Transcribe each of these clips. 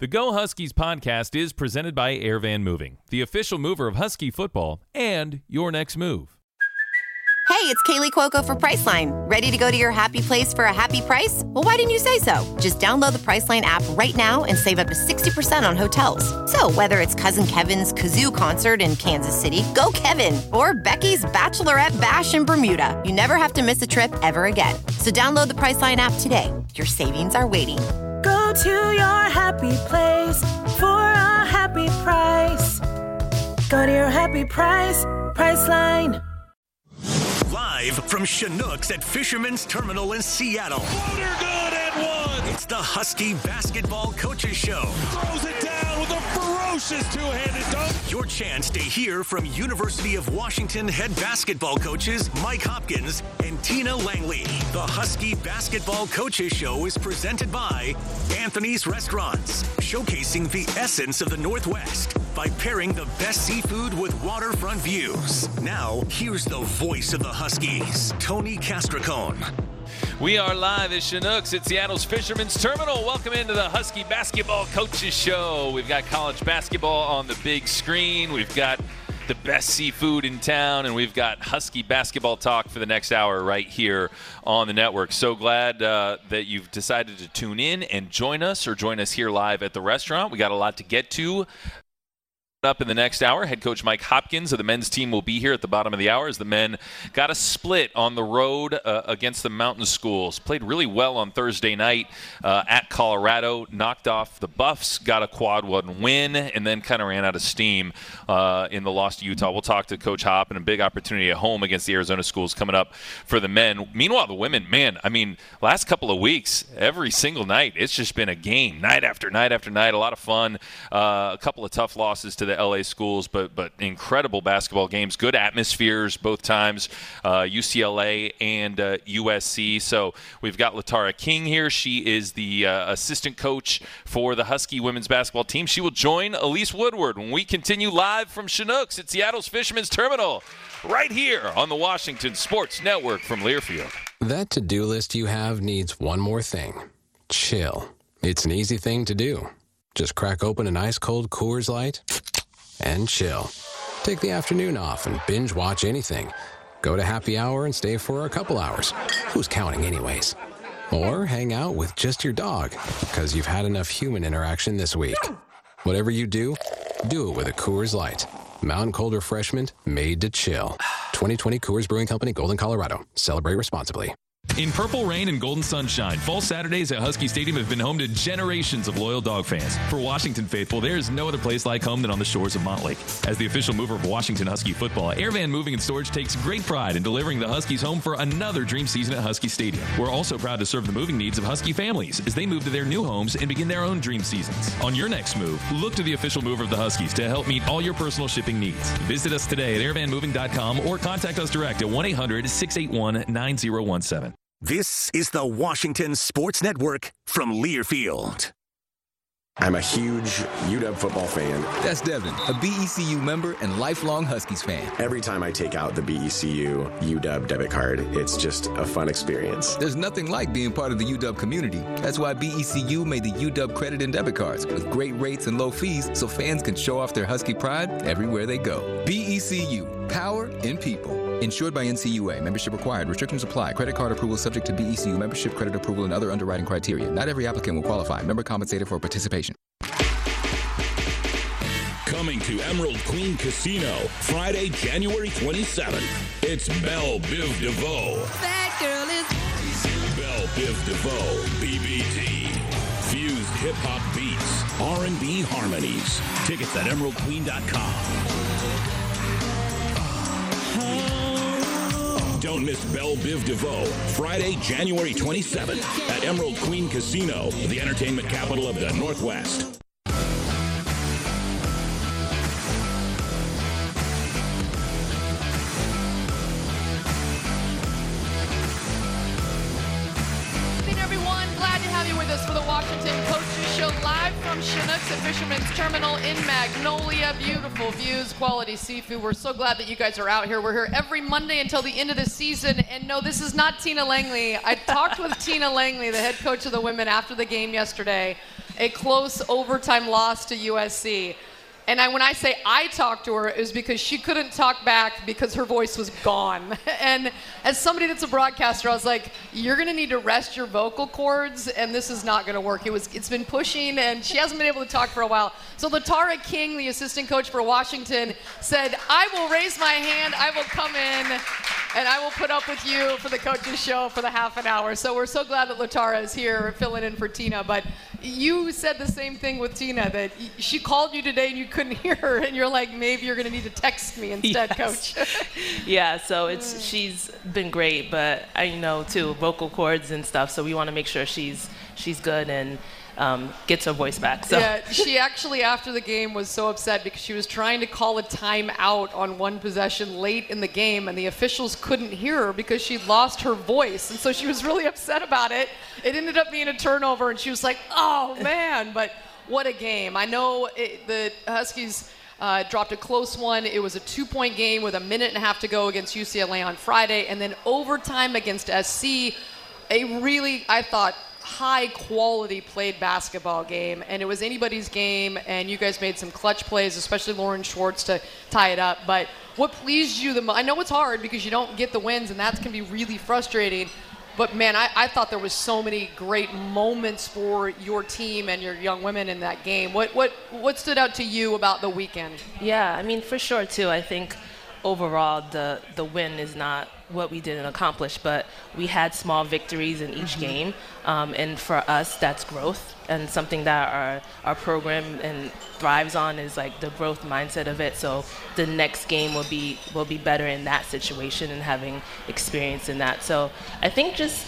The Go Huskies podcast is presented by Airvan Moving, the official mover of Husky football and your next move. Hey, it's Kaley Cuoco for Priceline. Ready to go to your happy place for a happy price? Well, why didn't you say so? Just download the Priceline app right now and save up to 60% on hotels. So, whether it's Cousin Kevin's Kazoo concert in Kansas City, go Kevin, or Becky's Bachelorette Bash in Bermuda, you never have to miss a trip ever again. So, download the Priceline app today. Your savings are waiting. Go to your happy place for a happy price. Go to your happy price, Priceline. Live from Chinooks at Fisherman's Terminal in Seattle. Floater good and one. It's the Husky Basketball Coaches Show. Throws it down with a ferocious two-handed dunk. Your chance to hear from University of Washington head basketball coaches Mike Hopkins and Tina Langley. The Husky Basketball Coaches Show is presented by Anthony's Restaurants, showcasing the essence of the Northwest by pairing the best seafood with waterfront views. Now, here's the voice of the Huskies, Tony Castricone. We are live at Chinooks at Seattle's Fisherman's Terminal. Welcome into the Husky Basketball Coaches Show. We've got college basketball on the big screen. We've got the best seafood in town, and we've got Husky basketball talk for the next hour right here on the network. So glad uh, that you've decided to tune in and join us or join us here live at the restaurant. We got a lot to get to. Up in the next hour, head coach Mike Hopkins of the men's team will be here at the bottom of the hour as the men got a split on the road uh, against the Mountain Schools. Played really well on Thursday night uh, at Colorado, knocked off the Buffs, got a quad one win, and then kind of ran out of steam uh, in the loss to Utah. We'll talk to Coach Hop and a big opportunity at home against the Arizona Schools coming up for the men. Meanwhile, the women, man, I mean, last couple of weeks, every single night, it's just been a game, night after night after night. A lot of fun. Uh, a couple of tough losses to the LA schools, but but incredible basketball games, good atmospheres both times, uh, UCLA and uh, USC. So we've got Latara King here. She is the uh, assistant coach for the Husky women's basketball team. She will join Elise Woodward when we continue live from Chinooks at Seattle's Fisherman's Terminal, right here on the Washington Sports Network from Learfield. That to do list you have needs one more thing chill. It's an easy thing to do. Just crack open an ice cold Coors Light and chill. Take the afternoon off and binge watch anything. Go to happy hour and stay for a couple hours. Who's counting, anyways? Or hang out with just your dog because you've had enough human interaction this week. Whatever you do, do it with a Coors Light. Mountain Cold Refreshment made to chill. 2020 Coors Brewing Company, Golden, Colorado. Celebrate responsibly. In purple rain and golden sunshine, fall Saturdays at Husky Stadium have been home to generations of loyal dog fans. For Washington faithful, there is no other place like home than on the shores of Montlake. As the official mover of Washington Husky football, Airvan Moving and Storage takes great pride in delivering the Huskies home for another dream season at Husky Stadium. We're also proud to serve the moving needs of Husky families as they move to their new homes and begin their own dream seasons. On your next move, look to the official mover of the Huskies to help meet all your personal shipping needs. Visit us today at airvanmoving.com or contact us direct at 1 800 681 9017. This is the Washington Sports Network from Learfield. I'm a huge UW football fan. That's Devin, a BECU member and lifelong Huskies fan. Every time I take out the BECU UW debit card, it's just a fun experience. There's nothing like being part of the UW community. That's why BECU made the UW credit and debit cards with great rates and low fees so fans can show off their Husky pride everywhere they go. BECU, power in people. Insured by NCUA. Membership required. Restrictions apply. Credit card approval subject to BECU membership, credit approval, and other underwriting criteria. Not every applicant will qualify. Member compensated for participation. Coming to Emerald Queen Casino Friday, January 27th. It's Belle Biv DeVoe. That girl is Belle Biv DeVoe, BBD. Fused hip hop beats, R&B harmonies. Tickets at emeraldqueen.com. Don't miss Belle Biv DeVoe, Friday, January 27th at Emerald Queen Casino, the entertainment capital of the Northwest. Fisherman's Terminal in Magnolia. Beautiful views, quality seafood. We're so glad that you guys are out here. We're here every Monday until the end of the season. And no, this is not Tina Langley. I talked with Tina Langley, the head coach of the women, after the game yesterday. A close overtime loss to USC. And I, when I say I talked to her, it was because she couldn't talk back because her voice was gone. And as somebody that's a broadcaster, I was like, "You're going to need to rest your vocal cords, and this is not going to work." It was, it's been pushing, and she hasn't been able to talk for a while. So Latara King, the assistant coach for Washington, said, "I will raise my hand. I will come in." And I will put up with you for the coaches show for the half an hour. So we're so glad that Latara is here filling in for Tina. But you said the same thing with Tina that she called you today and you couldn't hear her, and you're like, maybe you're going to need to text me instead, Yes. coach. yeah, so it's mm. she's been great, but I know too vocal cords and stuff. So we want to make sure she's she's good and um, gets her voice back. So Yeah, she actually after the game was so upset because she was trying to call a timeout on one possession late in the game, and the officials couldn't hear her because she'd lost her voice, and so she was really upset about it. It ended up being a turnover, and she was like, "Oh man!" But what a game! I know it, the Huskies. Uh, dropped a close one. It was a two point game with a minute and a half to go against UCLA on Friday, and then overtime against SC. A really, I thought, high quality played basketball game, and it was anybody's game. And you guys made some clutch plays, especially Lauren Schwartz to tie it up. But what pleased you the most? I know it's hard because you don't get the wins, and that can be really frustrating. But man, I, I thought there was so many great moments for your team and your young women in that game. What what what stood out to you about the weekend? Yeah, I mean, for sure too. I think overall the the win is not what we didn't accomplish, but we had small victories in each Mhm. game, um, and for us, that's growth and something that our our program and thrives on is like the growth mindset of it. So the next game will be will be better in that situation and having experience in that. So I think just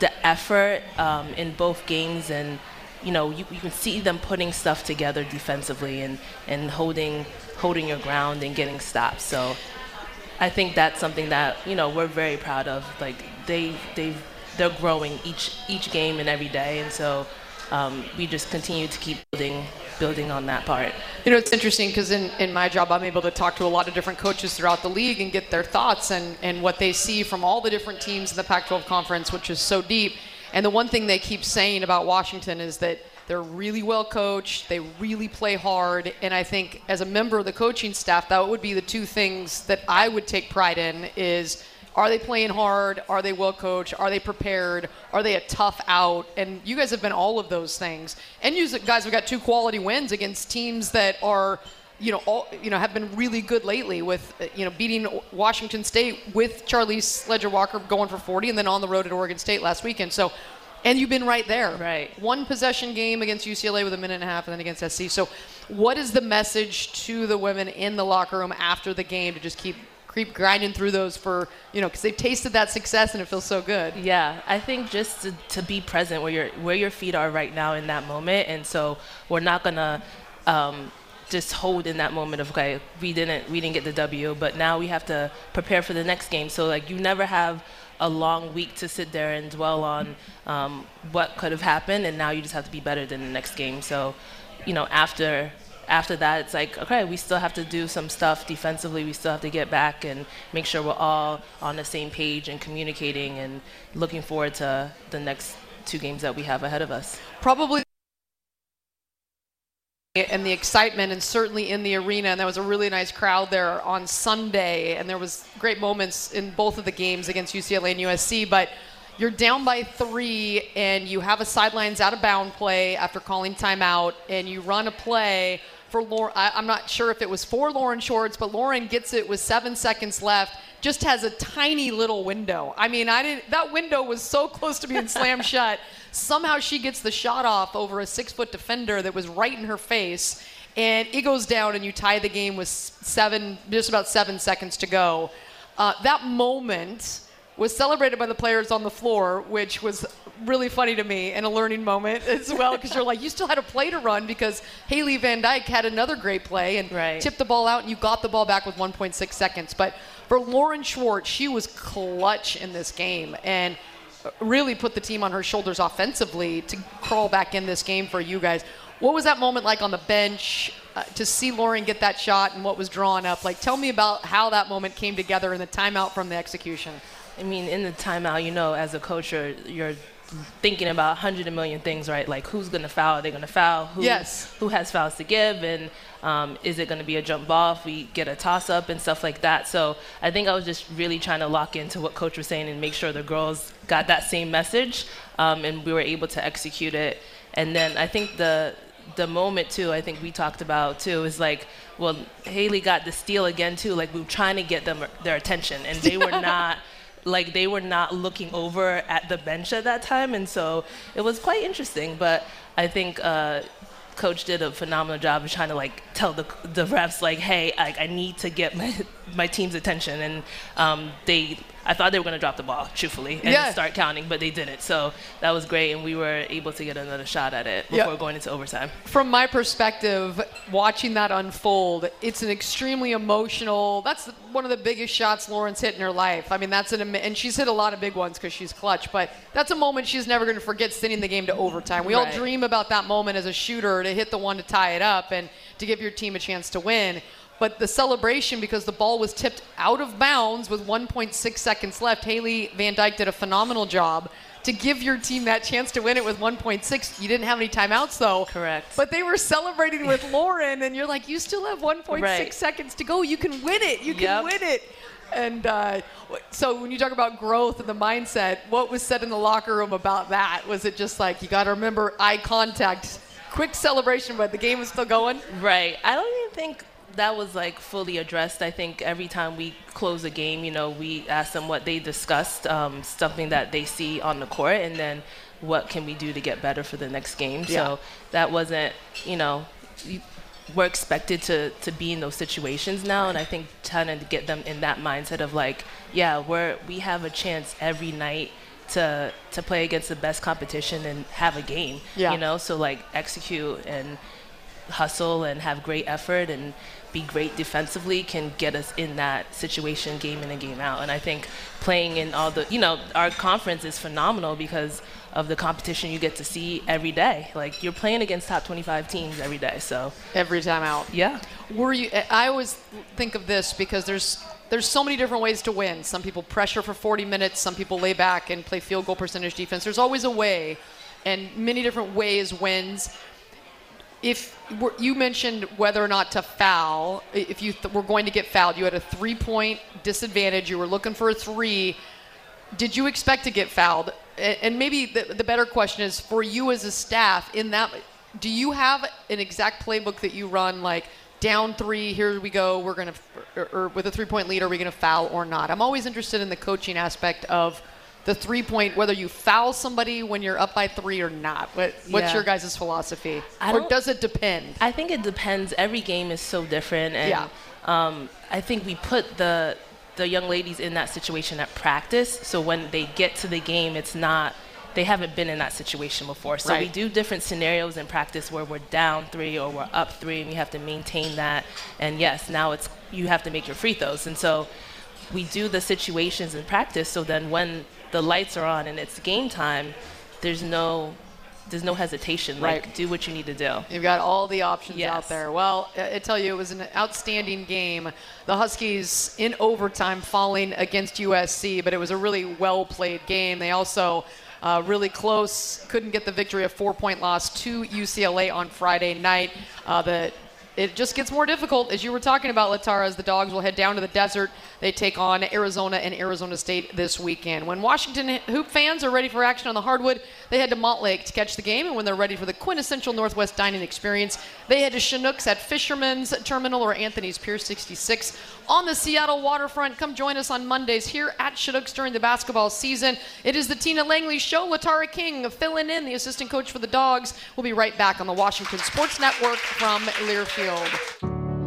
the effort um, in both games and you know you, you can see them putting stuff together defensively and, and holding holding your ground and getting stops so I think that's something that you know we're very proud of. Like they they they're growing each each game and every day. And so um, we just continue to keep building building on that part. You know, it's interesting because in, in my job, I'm able to talk to a lot of different coaches throughout the league and get their thoughts and, and what they see from all the different teams in the Pac 12 conference, which is so deep. And the one thing they keep saying about Washington is that they're really well coached, they really play hard. And I think as a member of the coaching staff, that would be the two things that I would take pride in is are they playing hard? Are they well coached? Are they prepared? Are they a tough out? And you guys have been all of those things. And you guys have got two quality wins against teams that are, you know, all, you know, have been really good lately with, you know, beating Washington State with Charlie Ledger Walker going for 40 and then on the road at Oregon State last weekend. So, and you've been right there. Right. One possession game against UCLA with a minute and a half and then against SC. So, what is the message to the women in the locker room after the game to just keep keep grinding through those for you know because they've tasted that success and it feels so good Yeah, I think just to, to be present where your where your feet are right now in that moment, and so we're not gonna um, just hold in that moment of okay, we didn't we didn't get the W, but now we have to prepare for the next game. So like you never have a long week to sit there and dwell on um, what could have happened, and now you just have to be better than the next game. So, you know, after after that, it's like, okay, we still have to do some stuff defensively. We still have to get back and make sure we're all on the same page and communicating and looking forward to the next two games that we have ahead of us. Probably and the excitement and certainly in the arena and there was a really nice crowd there on Sunday and there was great moments in both of the games against UCLA and USC but you're down by three and you have a sidelines out of bound play after calling timeout and you run a play for Lauren. I, am not sure if it was for Lauren Schwartz but Lauren gets it with seven seconds left. Just has a tiny little window. I mean, I didn't. That window was so close to being slammed shut. Somehow she gets the shot off over a six-foot defender that was right in her face, and it goes down, and you tie the game with seven, just about seven seconds to go. Uh, that moment was celebrated by the players on the floor, which was really funny to me and a learning moment as well because you're like you still had a play to run because Haley Van Dyke had another great play and right. tipped the ball out and you got the ball back with 1.6 seconds. But for Lauren Schwartz, she was clutch in this game and really put the team on her shoulders offensively to crawl back in this game for you guys. What was that moment like on the bench uh, to see Lauren get that shot and what was drawn up? Like, tell me about how that moment came together in the timeout from the execution. I mean, in the timeout, you know, as a coach, you're, you're thinking about a hundred million things, right? Like who's going to foul? Are they going to foul? Who, yes. Who has fouls to give? And um, is it going to be a jump ball if we get a toss up and stuff like that? So I think I was just really trying to lock into what coach was saying and make sure the girls got that same message, um, and we were able to execute it. And then I think the the moment too, I think we talked about too, is like, well, Haley got the steal again too. Like we were trying to get them their attention, and they were not like they were not looking over at the bench at that time, and so it was quite interesting. But I think. Uh, coach did a phenomenal job of trying to like tell the the refs like, hey, I, I need to get my my team's attention, and um, they I thought they were going to drop the ball, truthfully, and Yeah. start counting, but they didn't. So that was great, and we were able to get another shot at it before Yeah. going into overtime. From my perspective, watching that unfold, it's an extremely emotional. That's one of the biggest shots Lauren's hit in her life. I mean, that's an and she's hit a lot of big ones because she's clutch. But that's a moment she's never going to forget, sending the game to overtime. We all dream about that moment as a shooter to hit the one to tie it up and to give your team a chance to win. But the celebration, because the ball was tipped out of bounds with 1.6 seconds left, Haley Van Dyke did a phenomenal job to give your team that chance to win it with 1.6. You didn't have any timeouts, though. Correct. But they were celebrating with Lauren, and you're like, you still have 1.6 Right. seconds to go. You can win it. You can Yep. win it. And uh, so when you talk about growth and the mindset, what was said in the locker room about that? Was it just like, you got to remember eye contact, quick celebration, but the game is still going? Right. I don't even think that was like fully addressed. I think every time we close a game, you know, we ask them what they discussed, um, something that they see on the court, and then what can we do to get better for the next game. Yeah. So that wasn't, you know, we're expected to to be in those situations now, and I think trying to get them in that mindset of like, yeah, we're we have a chance every night to to play against the best competition and have a game. Yeah. You know, so like execute and hustle and have great effort and be great defensively can get us in that situation game in and game out. And I think playing in all the, you know, our conference is phenomenal because of the competition you get to see every day. Like you're playing against top 25 teams every day. So Every time out. yeah. Were you? I always think of this because there's there's so many different ways to win. Some people pressure for 40 minutes. Some people lay back and play field goal percentage defense. There's always a way, and many different ways wins. If you mentioned whether or not to foul, if you th- were going to get fouled, you had a three-point disadvantage. You were looking for a three. Did you expect to get fouled? And maybe the, the better question is for you as a staff in that, do you have an exact playbook that you run like down three, here we go, we're going to, or, or with a three point lead, are we going to foul or not? I'm always interested in the coaching aspect of the three point, whether you foul somebody when you're up by three or not. What, what's Yeah. your guys' philosophy? I or does it depend? I think it depends. Every game is so different, and Yeah. um, I think we put the the young ladies in that situation at practice. So when they get to the game, it's not they haven't been in that situation before. So we do different scenarios in practice where we're down three or we're up three, and we have to maintain that. And yes, now it's you have to make your free throws, and so we do the situations in practice so then when the lights are on and it's game time, there's no there's no hesitation. Like do what you need to do. You've got all the options Yes. out there. Well, I I tell you, it was an outstanding game. The Huskies in overtime falling against USC, but it was a really well played game. They also uh, really close, couldn't get the victory, a four point loss to UCLA on Friday night. Uh, the it just gets more difficult as you were talking about Latara as the dogs will head down to the desert. They take on arizona and arizona state this weekend. When washington hoop fans are ready for action on the hardwood they head to montlake to catch the game. And when they're ready for the quintessential northwest dining experience they head to chinooks at fisherman's terminal or anthony's pier 66 on the seattle waterfront come join us on mondays here at chinooks during the basketball season it is the tina langley show latara king filling in the assistant coach for the dogs we'll be right back on the washington sports network from learfield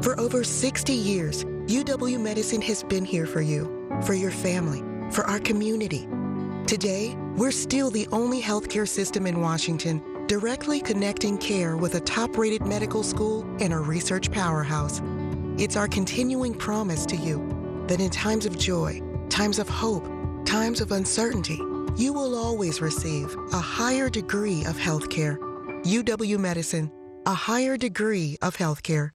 For over 60 years, UW Medicine has been here for you, for your family, for our community. Today, we're still the only healthcare system in Washington directly connecting care with a top rated medical school and a research powerhouse. It's our continuing promise to you that in times of joy, times of hope, times of uncertainty, you will always receive a higher degree of healthcare. UW Medicine, a higher degree of healthcare.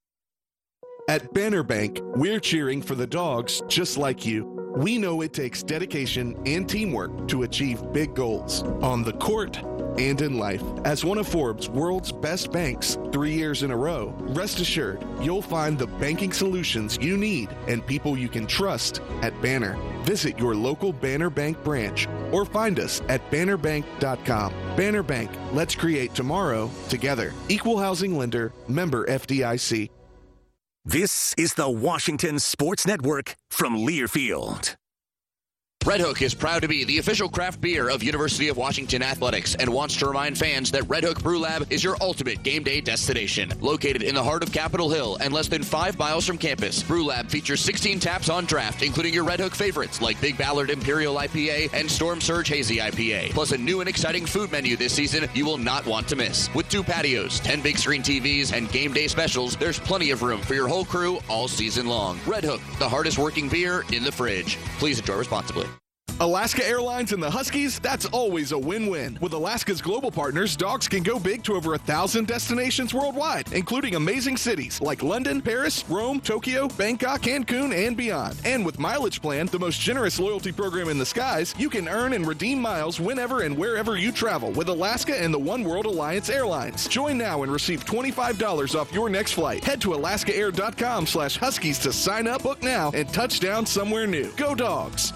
At Banner Bank, we're cheering for the dogs just like you. We know it takes dedication and teamwork to achieve big goals on the court and in life. As one of Forbes' world's best banks three years in a row, rest assured you'll find the banking solutions you need and people you can trust at Banner. Visit your local Banner Bank branch or find us at bannerbank.com. Banner Bank, let's create tomorrow together. Equal housing lender, member FDIC. This is the Washington Sports Network from Learfield. Red Hook is proud to be the official craft beer of University of Washington Athletics and wants to remind fans that Red Hook Brew Lab is your ultimate game day destination. Located in the heart of Capitol Hill and less than five miles from campus, Brew Lab features 16 taps on draft, including your Red Hook favorites like Big Ballard Imperial IPA and Storm Surge Hazy IPA. Plus a new and exciting food menu this season you will not want to miss. With two patios, 10 big screen TVs, and game day specials, there's plenty of room for your whole crew all season long. Red Hook, the hardest working beer in the fridge. Please enjoy responsibly. Alaska Airlines and the Huskies, that's always a win win. With Alaska's global partners, dogs can go big to over a thousand destinations worldwide, including amazing cities like London, Paris, Rome, Tokyo, Bangkok, Cancun, and beyond. And with Mileage Plan, the most generous loyalty program in the skies, you can earn and redeem miles whenever and wherever you travel with Alaska and the One World Alliance Airlines. Join now and receive $25 off your next flight. Head to alaskaair.com slash huskies to sign up, book now, and touch down somewhere new. Go dogs!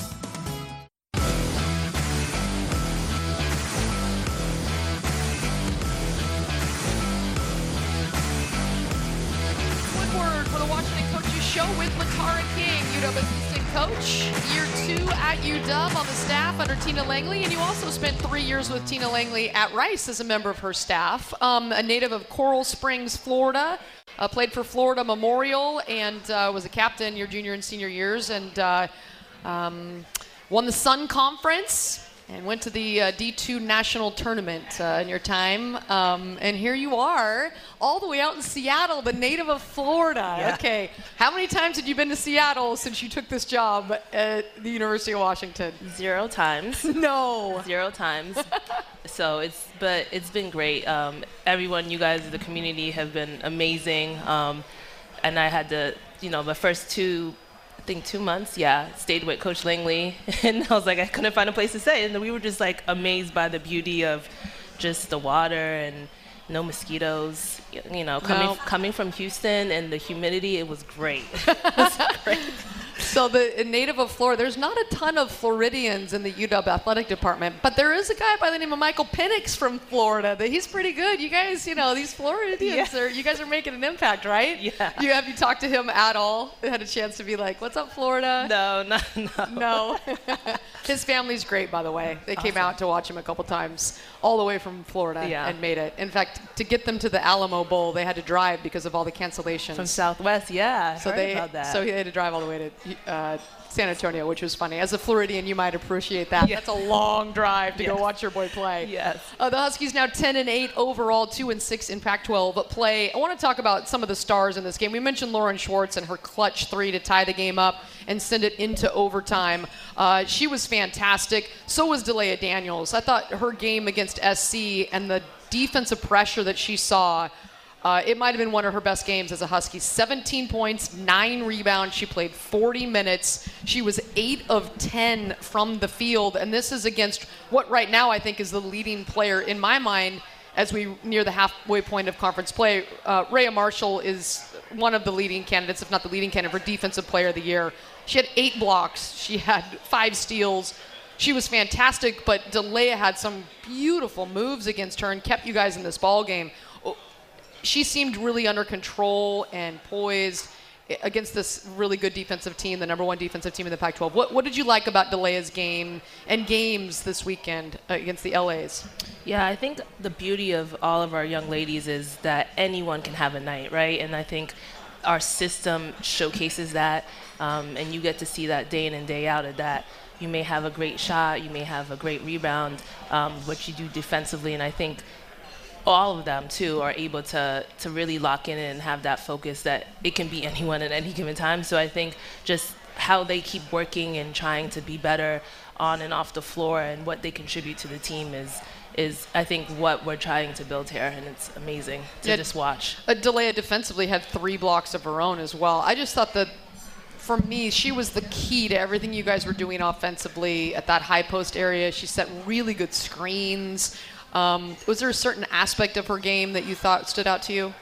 UW on the staff under Tina Langley, and you also spent three years with Tina Langley at Rice as a member of her staff. Um, a native of Coral Springs, Florida, uh, played for Florida Memorial and uh, was a captain your junior and senior years, and uh, um, won the Sun Conference and went to the uh, D2 national tournament uh, in your time. Um, and here you are, all the way out in Seattle, the native of Florida. Yeah. Okay. How many times have you been to Seattle since you took this job at the University of Washington? Zero times. no. Zero times. so it's but it's been great. Um, everyone, you guys, the community have been amazing. Um, and I had to, you know, the first two, think two months, yeah, stayed with Coach Langley, and I was like, I couldn't find a place to stay, and we were just like amazed by the beauty of just the water and no mosquitoes. You know, coming No. coming from Houston and the humidity, it was great. it was great. So the a native of Florida, there's not a ton of Floridians in the UW athletic department, but there is a guy by the name of Michael Penix from Florida. That he's pretty good. You guys, you know, these Floridians are you guys are making an impact, right? Yeah. You have you talked to him at all? Had a chance to be like, "What's up, Florida?" No, no, no. No. His family's great, by the way. They came out to watch him a couple times, all the way from Florida, Yeah. and made it. In fact, to get them to the Alamo Bowl, they had to drive because of all the cancellations From Southwest, yeah. I so heard they about that. so he had to drive all the way to uh, San Antonio, which was funny. As a Floridian, you might appreciate that. That's a long drive to go watch your boy play. Yes. Uh, the Huskies now 10 and 8 overall, 2 and 6 in Pac-12 but play. I want to talk about some of the stars in this game. We mentioned Lauren Schwartz and her clutch three to tie the game up and send it into overtime. Uh, she was fantastic. So was Dalayah Daniels. I thought her game against SC and the defensive pressure that she saw. Uh, it might have been one of her best games as a Husky. 17 points, nine rebounds. She played 40 minutes. She was 8 of 10 from the field. And this is against what right now I think is the leading player in my mind as we near the halfway point of conference play. Uh, Rayah Marshall is one of the leading candidates, if not the leading candidate, for Defensive Player of the Year. She had eight blocks, she had five steals. She was fantastic, but Dalayah had some beautiful moves against her and kept you guys in this ball game she seemed really under control and poised against this really good defensive team, the number one defensive team in the Pac-12. What, what did you like about Dalayah's game and games this weekend against the LAs? Yeah, I think the beauty of all of our young ladies is that anyone can have a night, right? And I think our system showcases that, um, and you get to see that day in and day out. Of that, you may have a great shot, you may have a great rebound, um, what you do defensively, and I think all of them too are able to to really lock in and have that focus that it can be anyone at any given time. So I think just how they keep working and trying to be better on and off the floor and what they contribute to the team is is I think what we're trying to build here and it's amazing to Yeah, just watch. Dalayah defensively had three blocks of her own as well. I just thought that for me, she was the key to everything you guys were doing offensively at that high post area. She set really good screens. Um, was there a certain aspect of her game that you thought stood out to you?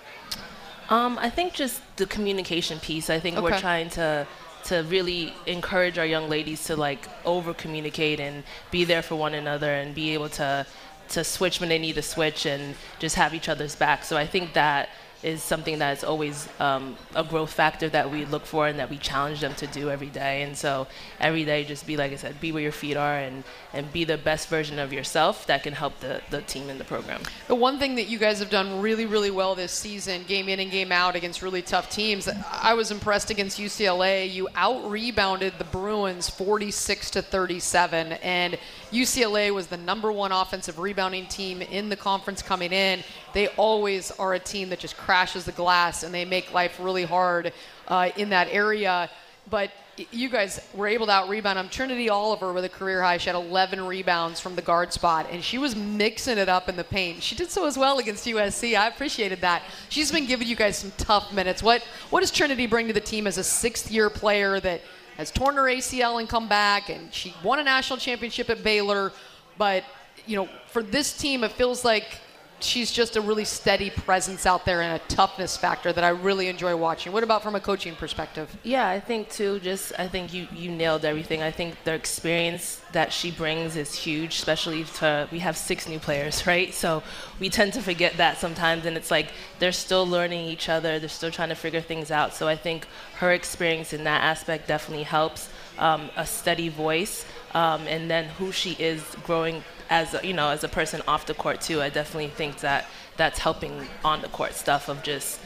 Um, I think just the communication piece. I think we're trying to to really encourage our young ladies to like over communicate and be there for one another and be able to to switch when they need to switch and just have each other's back. So I think that is something that's always um, a growth factor that we look for and that we challenge them to do every day. And so every day, just be like I said, be where your feet are and and be the best version of yourself that can help the the team in the program. The one thing that you guys have done really, really well this season, game in and game out against really tough teams, I was impressed against UCLA. You out rebounded the Bruins 46 to 37, and UCLA was the number one offensive rebounding team in the conference coming in. They always are a team that just crashes the glass and they make life really hard uh, in that area. But you guys were able to out rebound them. Trinity Oliver with a career high. She had 11 rebounds from the guard spot, and she was mixing it up in the paint. She did so as well against USC. I appreciated that. She's been giving you guys some tough minutes. What what does Trinity bring to the team as a sixth year player that has torn her ACL and come back, and she won a national championship at Baylor, but you know for this team it feels like she's just a really steady presence out there and a toughness factor that I really enjoy watching. What about from a coaching perspective? Yeah, I think too. Just I think you you nailed everything. I think the experience that she brings is huge, especially to we have six new players, right? So we tend to forget that sometimes, and it's like they're still learning each other. They're still trying to figure things out. So I think her experience in that aspect definitely helps. Um, a steady voice, um, and then who she is growing as a, you know as a person off the court too. I definitely think that that's helping on the court stuff of just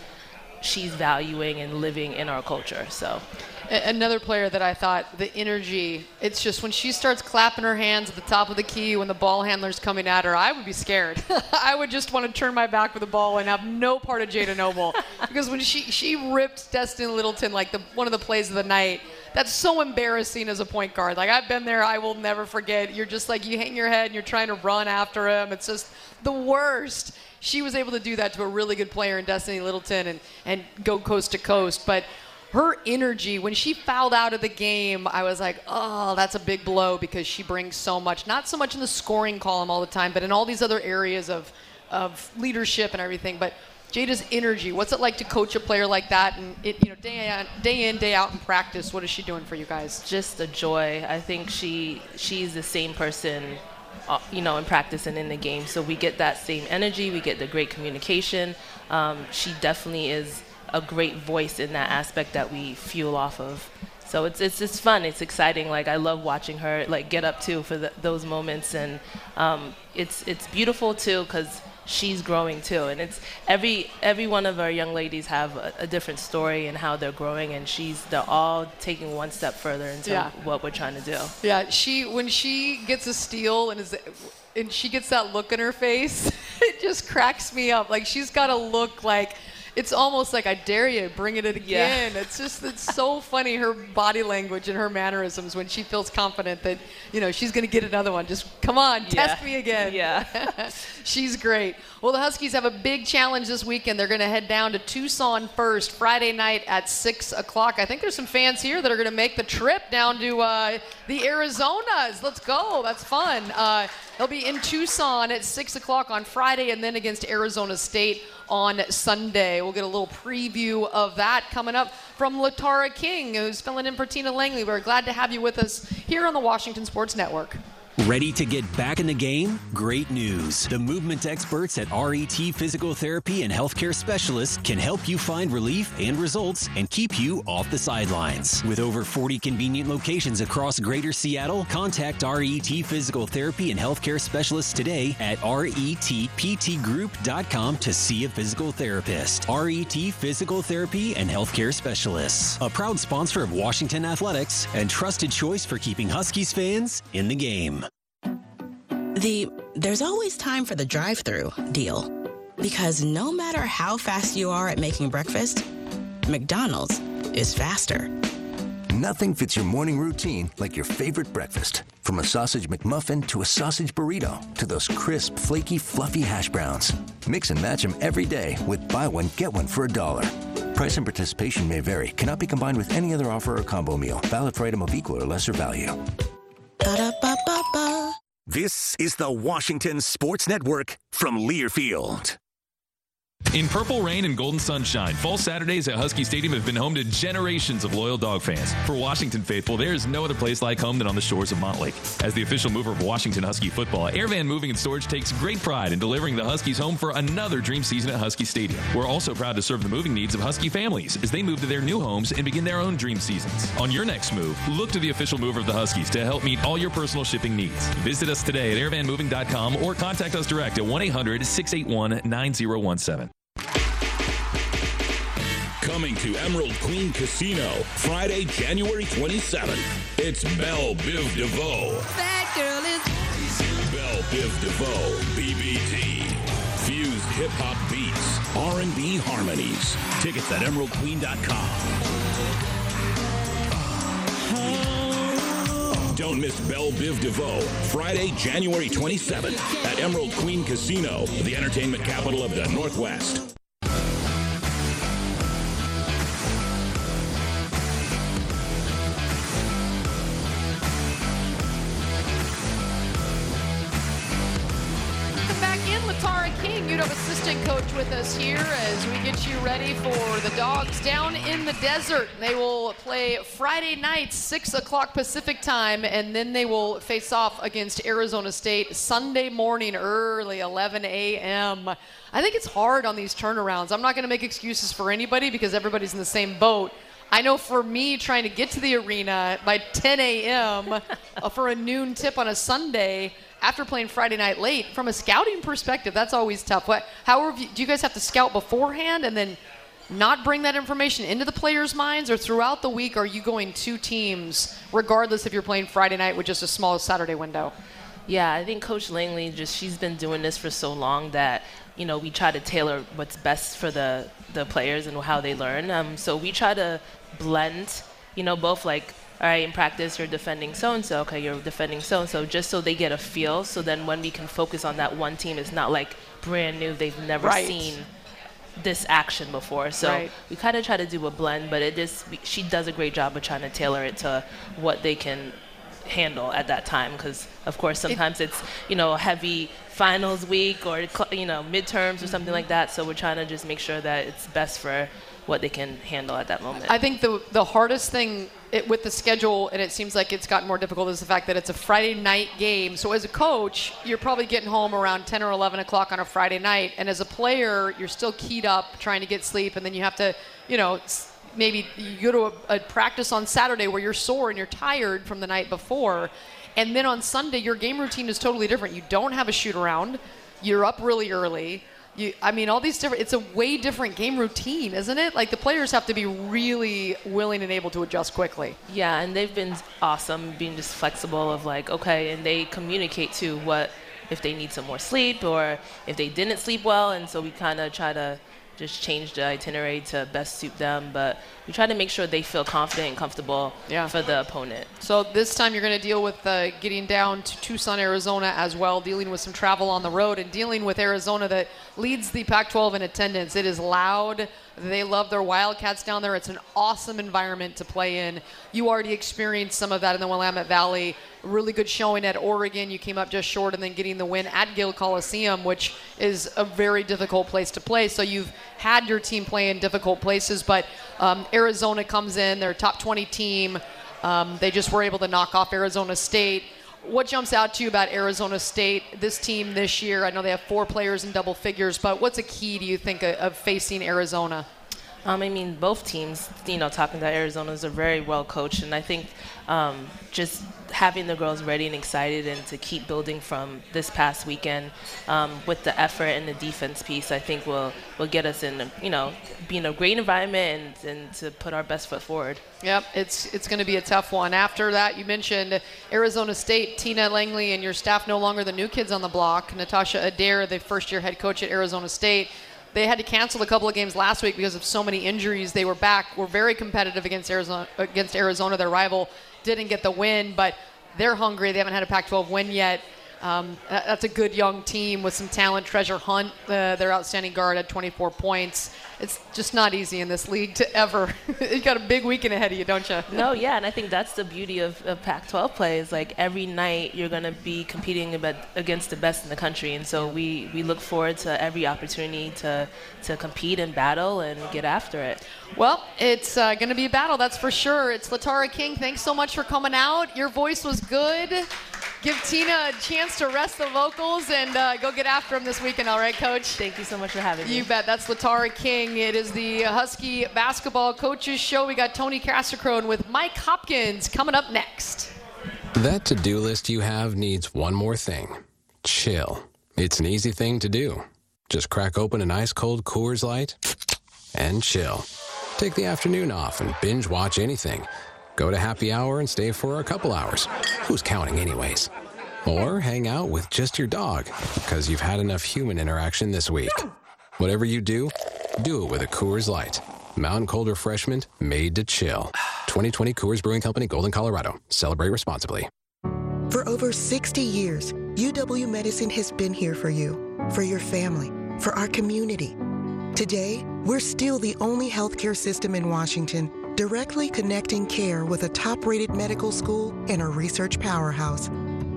she's valuing and living in our culture. So Another player that I thought the energy, it's just when she starts clapping her hands at the top of the key when the ball handler's coming at her, I would be scared. I would just want to turn my back with the ball and have no part of Jayda Noble. because when she, she ripped Destiny Littleton like the one of the plays of the night, that's so embarrassing as a point guard. Like I've been there, I will never forget. You're just like you hang your head and you're trying to run after him. It's just the worst. She was able to do that to a really good player in Destiny Littleton and, and go coast to coast. But her energy when she fouled out of the game i was like oh that's a big blow because she brings so much not so much in the scoring column all the time but in all these other areas of of leadership and everything but jayda's energy what's it like to coach a player like that and it you know day in day in day out in practice what is she doing for you guys just a joy. I think she she's the same person, uh, you know, in practice and in the game. So we get that same energy. We get the great communication. Um, she definitely is a great voice in that aspect that we fuel off of. So it's it's it's fun. It's exciting. Like I love watching her like get up too for the, those moments, and um, it's it's beautiful too because she's growing too. And it's every every one of our young ladies have a, a different story and how they're growing, and she's they're all taking one step further into Yeah. what we're trying to do. Yeah, she when she gets a steal and is and she gets that look in her face, it just cracks me up. Like she's got a look like it's almost like I dare you, bring it in again. It's just it's so funny her body language and her mannerisms when she feels confident that you know she's going to get another one. Just come on, test me again. Yeah. she's great. Well, the Huskies have a big challenge this weekend. They're going to head down to Tucson first, Friday night at six o'clock. I think there's some fans here that are going to make the trip down to uh, the Arizonas. Let's go. That's fun. Uh, they'll be in Tucson at six o'clock on Friday, and then against Arizona State on Sunday. We'll get a little preview of that coming up from Latara King, who's filling in for Tina Langley. We're glad to have you with us here on the Washington Sports Network. Ready to get back in the game? Great news. The movement experts at RET Physical Therapy and Healthcare Specialists can help you find relief and results and keep you off the sidelines. With over 40 convenient locations across greater Seattle, contact RET Physical Therapy and Healthcare Specialists today at retptgroup.com to see a physical therapist. RET Physical Therapy and Healthcare Specialists, a proud sponsor of Washington Athletics and trusted choice for keeping Huskies fans in the game. The there's always time for the drive through deal. Because no matter how fast you are at making breakfast, McDonald's is faster. Nothing fits your morning routine like your favorite breakfast. From a sausage McMuffin to a sausage burrito to those crisp, flaky, fluffy hash browns. Mix and match them every day with buy one, get one for a dollar. Price and participation may vary, cannot be combined with any other offer or combo meal. Valid for item of equal or lesser value. Ba-da-ba-ba-ba. This is the Washington Sports Network from Learfield. In purple rain and golden sunshine, fall Saturdays at Husky Stadium have been home to generations of loyal dog fans. For Washington faithful, there is no other place like home than on the shores of Montlake. As the official mover of Washington Husky football, Airvan Moving and Storage takes great pride in delivering the Huskies home for another dream season at Husky Stadium. We're also proud to serve the moving needs of Husky families as they move to their new homes and begin their own dream seasons. On your next move, look to the official mover of the Huskies to help meet all your personal shipping needs. Visit us today at airvanmoving.com or contact us direct at 1 800 681 9017. Coming to Emerald Queen Casino Friday, January 27th. It's Belle Biv DeVoe. That girl is. Belle Biv DeVoe, BBD. Fused hip hop beats, R&B harmonies. Tickets at emeraldqueen.com. Don't miss Belle Biv DeVoe, Friday, January 27th at Emerald Queen Casino, the entertainment capital of the Northwest. Assistant coach with us here as we get you ready for the dogs down in the desert. They will play Friday night, 6 o'clock Pacific time, and then they will face off against Arizona State Sunday morning early, 11 a.m. I think it's hard on these turnarounds. I'm not going to make excuses for anybody because everybody's in the same boat. I know for me, trying to get to the arena by 10 a.m. uh, for a noon tip on a Sunday after playing Friday night late, from a scouting perspective, that's always tough. What, how you, do you guys have to scout beforehand and then not bring that information into the players' minds, or throughout the week are you going two teams, regardless if you're playing Friday night with just a small Saturday window? Yeah, I think Coach Langley just she's been doing this for so long that you know we try to tailor what's best for the the players and how they learn. Um, so we try to blend, you know, both like all right, in practice you're defending so and so, okay, you're defending so and so, just so they get a feel. So then when we can focus on that one team, it's not like brand new, they've never Right. seen this action before. So Right. we kind of try to do a blend, but it just she does a great job of trying to tailor it to what they can handle at that time. Because of course sometimes it's you know heavy finals week or you know midterms or something like that. So we're trying to just make sure that it's best for what they can handle at that moment. I think the the hardest thing it, with the schedule, and it seems like it's gotten more difficult, is the fact that it's a Friday night game. So as a coach, you're probably getting home around 10 or 11 o'clock on a Friday night, and as a player, you're still keyed up trying to get sleep, and then you have to, you know. Maybe you go to a, a practice on Saturday where you're sore and you're tired from the night before, and then on Sunday your game routine is totally different. You don't have a shoot around, You're up really early. You, I mean, all these different. It's a way different game routine, isn't it? Like the players have to be really willing and able to adjust quickly. Yeah, and they've been awesome, being just flexible of like, okay, and they communicate to what if they need some more sleep or if they didn't sleep well, and so we kind of try to just change the itinerary to best suit them. But we try to make sure they feel confident and comfortable Yeah. for the opponent. So this time you're going to deal with uh, getting down to Tucson, Arizona as well, dealing with some travel on the road and dealing with Arizona that leads the Pac-12 in attendance. It is loud. They love their Wildcats down there. It's an awesome environment to play in. You already experienced some of that in the Willamette Valley. Really good showing at Oregon. You came up just short and then getting the win at Gill Coliseum, which is a very difficult place to play. So you've had your team play in difficult places, but um, Arizona comes in, they're a top 20 team. Um, they just were able to knock off Arizona State. What jumps out to you about Arizona State, this team this year? I know they have four players in double figures, but what's a key, do you think, of, facing Arizona? Um, I mean, both teams, you know, talking to Arizona's are very well coached, and I think um, just having the girls ready and excited and to keep building from this past weekend um, with the effort and the defense piece, I think will will get us in, you know, be in a great environment and, and to put our best foot forward. Yep, it's it's going to be a tough one. After that, you mentioned Arizona State, Tina Langley, and your staff no longer the new kids on the block. Natasha Adair, the first-year head coach at Arizona State. They had to cancel a couple of games last week because of so many injuries. They were back, were very competitive against Arizona. Against Arizona, their rival, didn't get the win, but they're hungry. They haven't had a Pac-12 win yet. Um, that's a good young team with some talent. Treasure Hunt, uh, their outstanding guard, had 24 points. It's just not easy in this league to ever. you got a big weekend ahead of you, don't you? No, yeah, and I think that's the beauty of, of Pac-12 play is like every night you're going to be competing against the best in the country, and so we, we look forward to every opportunity to to compete and battle and get after it. Well, it's uh, going to be a battle, that's for sure. It's Latara King. Thanks so much for coming out. Your voice was good. Give Tina a chance to rest the vocals and uh, go get after him this weekend, all right, Coach? Thank you so much for having me. You bet. That's Latara King. It is the Husky Basketball Coaches Show. We got Tony Castricone with Mike Hopkins coming up next. That to do list you have needs one more thing chill. It's an easy thing to do. Just crack open an ice cold Coors Light and chill. Take the afternoon off and binge watch anything. Go to happy hour and stay for a couple hours. Who's counting, anyways? Or hang out with just your dog because you've had enough human interaction this week. Whatever you do, do it with a Coors Light. Mountain cold refreshment made to chill. 2020 Coors Brewing Company, Golden, Colorado. Celebrate responsibly. For over 60 years, UW Medicine has been here for you, for your family, for our community. Today, we're still the only healthcare system in Washington directly connecting care with a top rated medical school and a research powerhouse.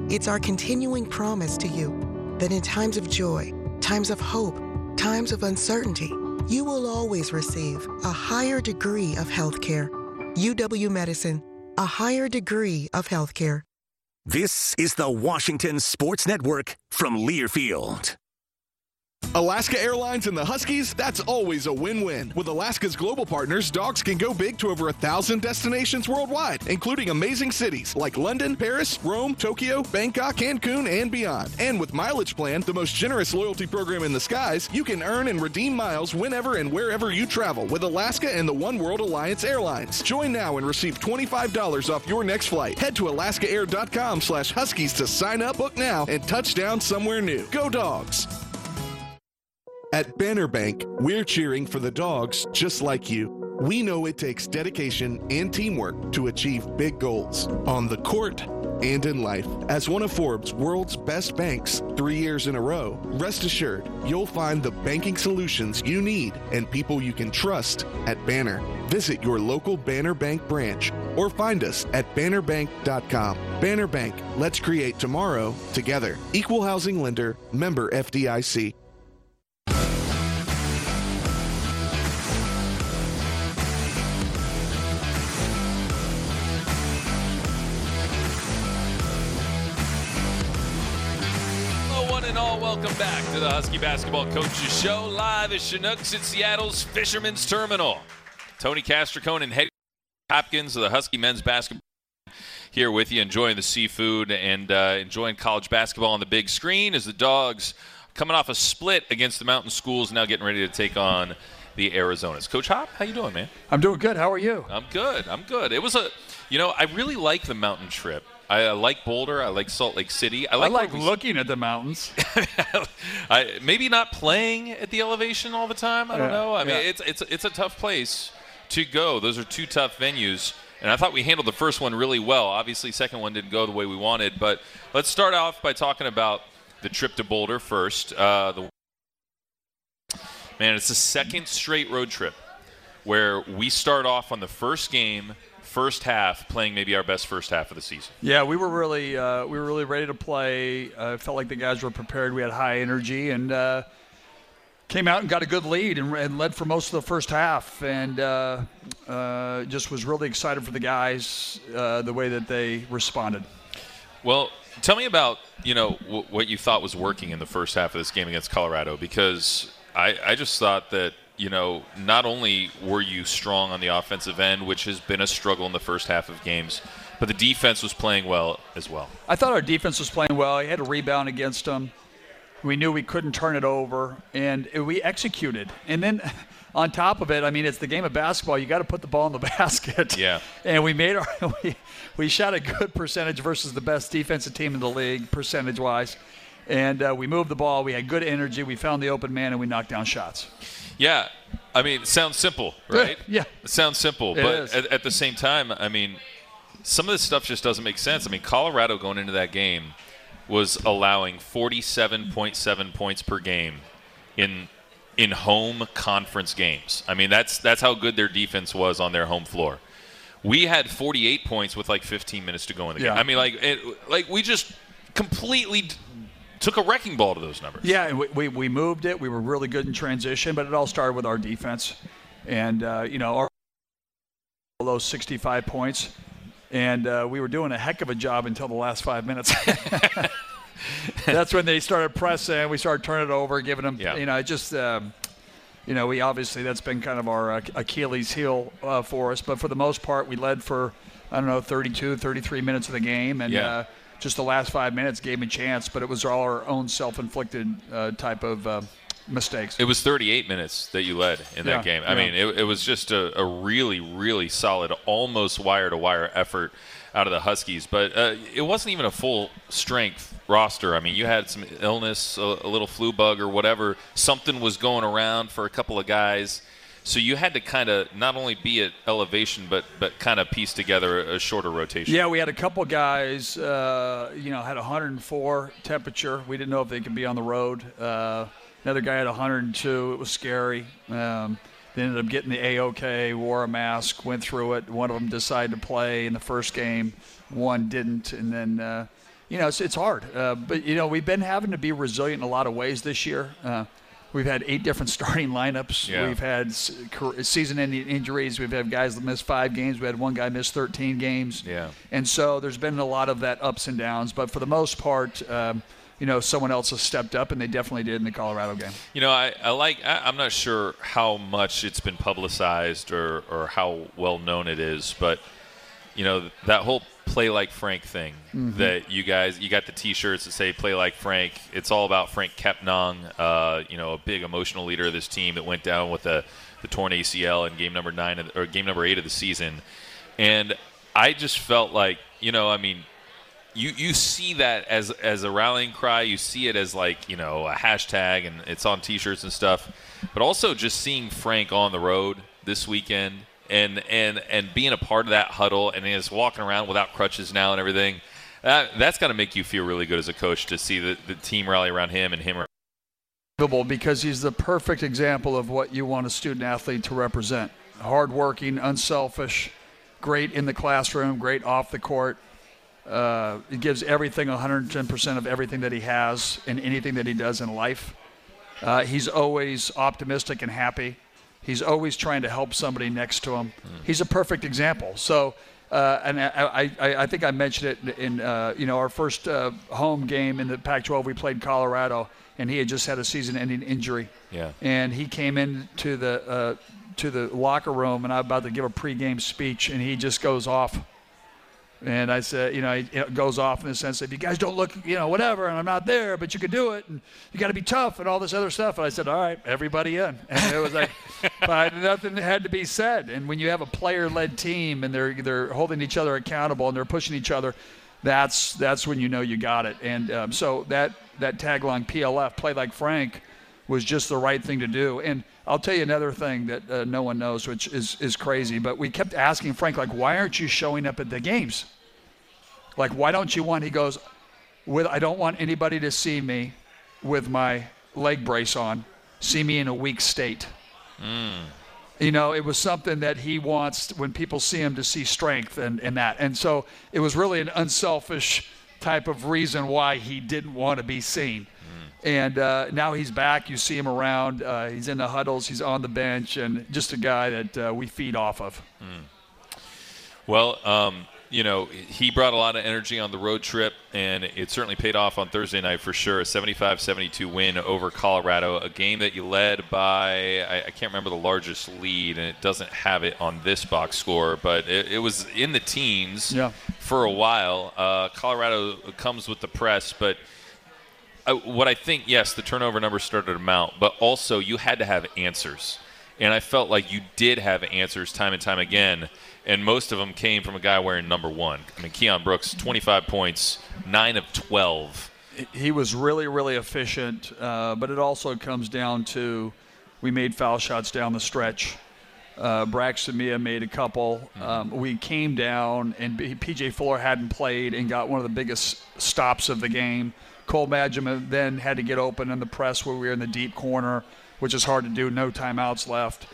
It's our continuing promise to you that in times of joy, times of hope, times of uncertainty, you will always receive a higher degree of healthcare. UW Medicine, a higher degree of healthcare. This is the Washington Sports Network from Learfield. Alaska Airlines and the Huskies, that's always a win win. With Alaska's global partners, dogs can go big to over a thousand destinations worldwide, including amazing cities like London, Paris, Rome, Tokyo, Bangkok, Cancun, and beyond. And with Mileage Plan, the most generous loyalty program in the skies, you can earn and redeem miles whenever and wherever you travel with Alaska and the One World Alliance Airlines. Join now and receive $25 off your next flight. Head to alaskaair.com slash huskies to sign up, book now, and touch down somewhere new. Go dogs! At Banner Bank, we're cheering for the dogs just like you. We know it takes dedication and teamwork to achieve big goals on the court and in life. As one of Forbes' world's best banks three years in a row, rest assured you'll find the banking solutions you need and people you can trust at Banner. Visit your local Banner Bank branch or find us at bannerbank.com. Banner Bank, let's create tomorrow together. Equal housing lender, member FDIC. Welcome back to the Husky Basketball Coaches Show, live at Chinooks at Seattle's Fisherman's Terminal. Tony Castricone and Head Hopkins of the Husky men's basketball here with you, enjoying the seafood and uh, enjoying college basketball on the big screen as the dogs coming off a split against the Mountain Schools, now getting ready to take on the Arizonas. Coach Hop, how you doing, man? I'm doing good. How are you? I'm good. I'm good. It was a, you know, I really like the mountain trip. I, I like Boulder. I like Salt Lake City. I I like, like, where we- looking at the mountains. I, maybe not playing at the elevation all the time. I don't Yeah, know. I mean, yeah. it's it's it's a tough place to go. Those are two tough venues, and I thought we handled the first one really well. Obviously, second one didn't go the way we wanted. But let's start off by talking about the trip to Boulder first. Uh, the man, it's the second straight road trip where we start off on the first game, first half, playing maybe our best first half of the season. Yeah, we were really uh, we were really ready to play. Uh, felt like the guys were prepared. We had high energy and uh, came out and got a good lead and, and led for most of the first half. And uh, uh, just was really excited for the guys uh, the way that they responded. Well, tell me about you know w- what you thought was working in the first half of this game against Colorado because I, I just thought that you know not only were you strong on the offensive end, which has been a struggle in the first half of games, but the defense was playing well as well. I thought our defense was playing well. He had a rebound against them. We knew we couldn't turn it over, and we executed. And then, on top of it, I mean, it's the game of basketball. You got to put the ball in the basket. Yeah. And we made our we, we shot a good percentage versus the best defensive team in the league, percentage wise. And uh, we moved the ball. We had good energy. We found the open man, and we knocked down shots. Yeah, I mean, it sounds simple, right? Yeah. It sounds simple, It but at, at the same time, I mean, some of this stuff just doesn't make sense. I mean, Colorado going into that game was allowing 47.7 points per game in in home conference games. I mean, that's that's how good their defense was on their home floor. We had 48 points with like 15 minutes to go in the game. I mean, like it, like we just completely took a wrecking ball to those numbers. Yeah, we, we, we moved it. We were really good in transition, but it all started with our defense. And, uh, you know, our those 65 points. And uh, we were doing a heck of a job until the last five minutes. That's when they started pressing. We started turning it over, giving them, yeah. you know, just, um, you know, we obviously, that's been kind of our uh, Achilles heel uh, for us. But for the most part, we led for, I don't know, 32, 33 minutes of the game. And, Yeah. uh, just the last five minutes gave me a chance, but it was all our own self-inflicted uh, type of uh, mistakes. It was 38 minutes that you led in that Yeah, game. I yeah. mean, it, it was just a, a really, really solid, almost wire to wire effort out of the Huskies. But uh, it wasn't even a full strength roster. I mean, you had some illness, a, a little flu bug or whatever. Something was going around for a couple of guys. So you had to kind of not only be at elevation, but but kind of piece together a, a shorter rotation. Yeah, we had a couple guys, uh, you know, had 104 temperature. We didn't know if they could be on the road. Uh, another guy had 102. It was scary. Um, they ended up getting the AOK, wore a mask, went through it. One of them decided to play in the first game. One didn't, and then. Uh, you know, it's, it's hard, uh, but you know we've been having to be resilient in a lot of ways this year. We've had eight different starting lineups. Yeah. We've had season-ending injuries. We've had guys that missed five games. We had one guy miss 13 games. Yeah. And so there's been a lot of that ups and downs, but for the most part, um, you know, someone else has stepped up, and they definitely did in the Colorado game. You know, I, I like. I, I'm not sure how much it's been publicized or, or how well known it is, but you know that whole play like Frank thing Mhm. that you guys you got the T-shirts that say "Play like Frank." It's all about Franck Kepnang, uh, you know, a big emotional leader of this team that went down with the the torn ACL in game number nine of, or game number eight of the season, and I just felt like you know, I mean, you you see that as as a rallying cry. You see it as like you know a hashtag, and it's on T-shirts and stuff. But also just seeing Frank on the road this weekend, and and and being a part of that huddle, and he's walking around without crutches now and everything. That that's got to make you feel really good as a coach to see the, the team rally around him and him. Because he's the perfect example of what you want a student athlete to represent hardworking, unselfish, great in the classroom, great off the court. Uh, he gives everything 110% of everything that he has in anything that he does in life. Uh, he's always optimistic and happy. He's always trying to help somebody next to him. He's a perfect example. So, uh, and I, I, I think I mentioned it in uh, you know our first uh, home game in the Pac-12. We played Colorado, and he had just had a season-ending injury. Yeah. And he came into the uh, to the locker room, and I'm about to give a pregame speech, and he just goes off. And I said, you know, it goes off in the sense that if you guys don't look, you know, whatever, and I'm not there, but you can do it, and you got to be tough and all this other stuff. And I said, all right, everybody in. And it was like, but nothing had to be said. And when you have a player-led team and they're they're holding each other accountable and they're pushing each other, that's that's when you know you got it. And um, so that that tagline PLF, play like Frank, was just the right thing to do. And I'll tell you another thing that uh, no one knows, which is is crazy. But we kept asking Frank, like, why aren't you showing up at the games? Like, why don't you want? He goes, with I don't want anybody to see me with my leg brace on, see me in a weak state. Mm. You know, it was something that he wants when people see him to see strength and, and that. And so it was really an unselfish type of reason why he didn't want to be seen. And uh, now he's back. You see him around. Uh, he's in the huddles. He's on the bench, and just a guy that uh, we feed off of. Well, um, you know, he brought a lot of energy on the road trip, and it certainly paid off on Thursday night for sure. A 75 72 win over Colorado, a game that you led by, I, I, can't remember the largest lead, and it doesn't have it on this box score, but it, it was in the teens yeah. for a while. Uh, Colorado comes with the press, but. Uh, what I think, yes, the turnover numbers started to mount, but also you had to have answers. And I felt like you did have answers time and time again and most of them came from a guy wearing number one. I mean, Keon Brooks, 25 points, 9 of 12. He was really, really efficient, uh, but it also comes down to we made foul shots down the stretch. Uh, Braxton Meah made a couple. Um, we came down, and PJ Fuller hadn't played and got one of the biggest stops of the game. Cole Bajema then had to get open in the press where we were in the deep corner, which is hard to do, no timeouts left,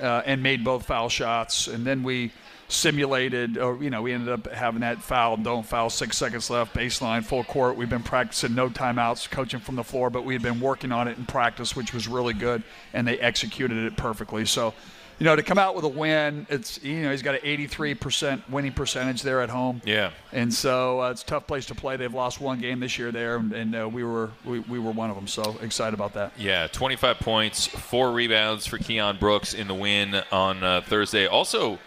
uh, and made both foul shots. And then we simulated, or you know, we ended up having that foul, don't foul, six seconds left, baseline, full court. We've been practicing no timeouts, coaching from the floor, but we had been working on it in practice, which was really good, and they executed it perfectly. So, you know, to come out with a win, it's you know he's got an 83% winning percentage there at home. Yeah, and so uh, it's a tough place to play. They've lost one game this year there, and, and uh, we were we, we were one of them. So excited about that. Yeah, 25 points, four rebounds for Keon Brooks in the win on uh, Thursday. Also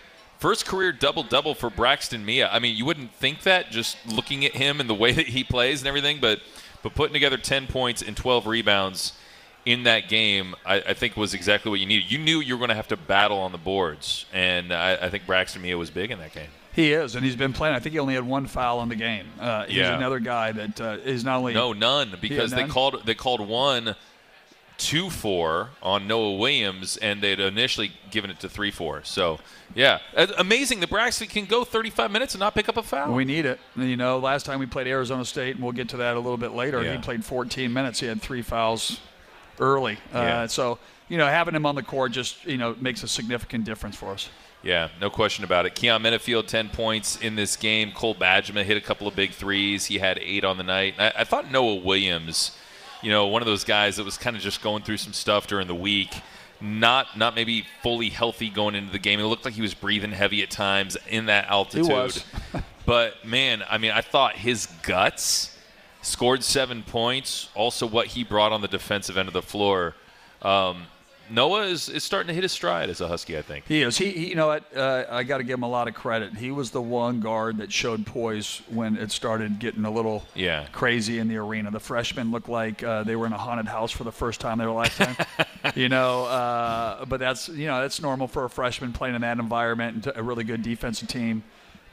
First career double double for Braxton Meah. I mean, you wouldn't think that just looking at him and the way that he plays and everything, but but putting together 10 points and 12 rebounds in that game, I, I think was exactly what you needed. You knew you were going to have to battle on the boards, and I, I think Braxton Meah was big in that game. He is, and he's been playing. I think he only had one foul in the game. Uh, he's yeah. another guy that uh, is not only no none because none? they called they called one two four on Noah Williams, and they'd initially given it to three four. So yeah, amazing that Braxton can go 35 minutes and not pick up a foul. We need it. You know, last time we played Arizona State, and we'll get to that a little bit later. Yeah. He played 14 minutes. He had three fouls early. Yeah. Uh, so you know, having him on the court just you know makes a significant difference for us. Yeah, no question about it. Keyon Menifield, 10 points in this game. Cole Bajema hit a couple of big threes. He had eight on the night. I, I thought Noah Williams, you know, one of those guys that was kind of just going through some stuff during the week not not maybe fully healthy going into the game. It looked like he was breathing heavy at times in that altitude. He was. but man, I mean, I thought his guts scored seven points. Also, what he brought on the defensive end of the floor. Um, Noah is, is starting to hit his stride as a Husky, I think. He is. He, he you know what? Uh, I got to give him a lot of credit. He was the one guard that showed poise when it started getting a little yeah. crazy in the arena. The freshmen looked like uh, they were in a haunted house for the first time in their lifetime. you know, uh, but that's you know that's normal for a freshman playing in that environment and a really good defensive team.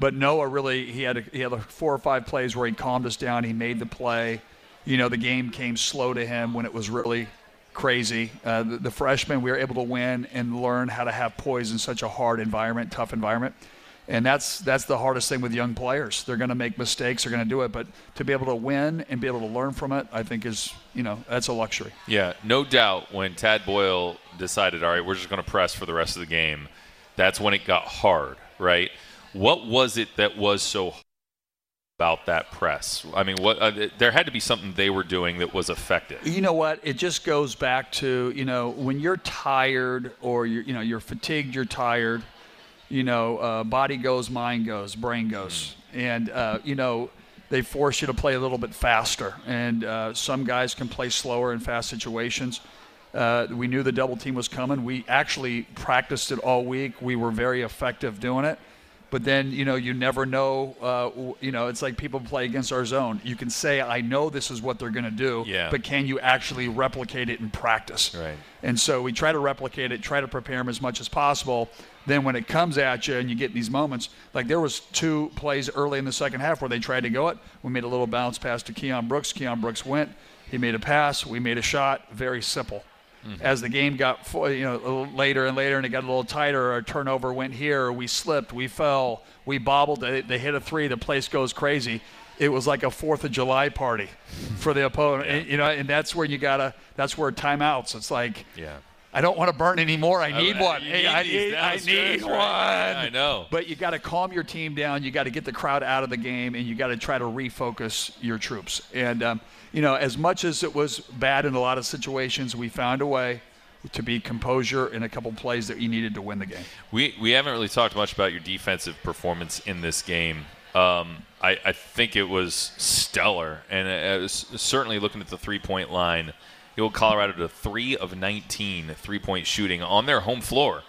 But Noah really he had a, he had four or five plays where he calmed us down. He made the play. You know, the game came slow to him when it was really crazy. Uh, the, the freshmen, we were able to win and learn how to have poise in such a hard environment, tough environment. And that's that's the hardest thing with young players. They're going to make mistakes. They're going to do it, but to be able to win and be able to learn from it, I think is you know that's a luxury. Yeah, no doubt. When Tad Boyle decided, all right, we're just going to press for the rest of the game, that's when it got hard, right? What was it that was so about that press? I mean, what uh, there had to be something they were doing that was effective. You know what? It just goes back to you know when you're tired or you're you know you're fatigued, you're tired. You know, uh, body goes, mind goes, brain goes, mm. and uh, you know they force you to play a little bit faster. And uh, some guys can play slower in fast situations. Uh, we knew the double team was coming. We actually practiced it all week. We were very effective doing it. But then you know you never know. Uh, you know it's like people play against our zone. You can say I know this is what they're going to do, Yeah. but can you actually replicate it in practice? Right. And so we try to replicate it, try to prepare them as much as possible. Then when it comes at you and you get these moments, like there was two plays early in the second half where they tried to go it. We made a little bounce pass to Keon Brooks. Keon Brooks went. He made a pass. We made a shot. Very simple. Mm-hmm. As the game got you know later and later, and it got a little tighter, our turnover went here. We slipped. We fell. We bobbled. They, they hit a three. The place goes crazy. It was like a Fourth of July party for the opponent. And, you know, and that's where you gotta. That's where timeouts. It's like Yeah. I don't want to burn anymore. I need Oh, one. Hey, need I need, I need one. right? Yeah, I know. But you got to calm your team down. You got to get the crowd out of the game, and you got to try to refocus your troops. And um, you know, as much as it was bad in a lot of situations, we found a way to be composure in a couple plays that you needed to win the game. We we haven't really talked much about your defensive performance in this game. Um, I, I think it was stellar, and uh, s- certainly looking at the three point line, you hold Colorado to three of 19 three point shooting on their home floor.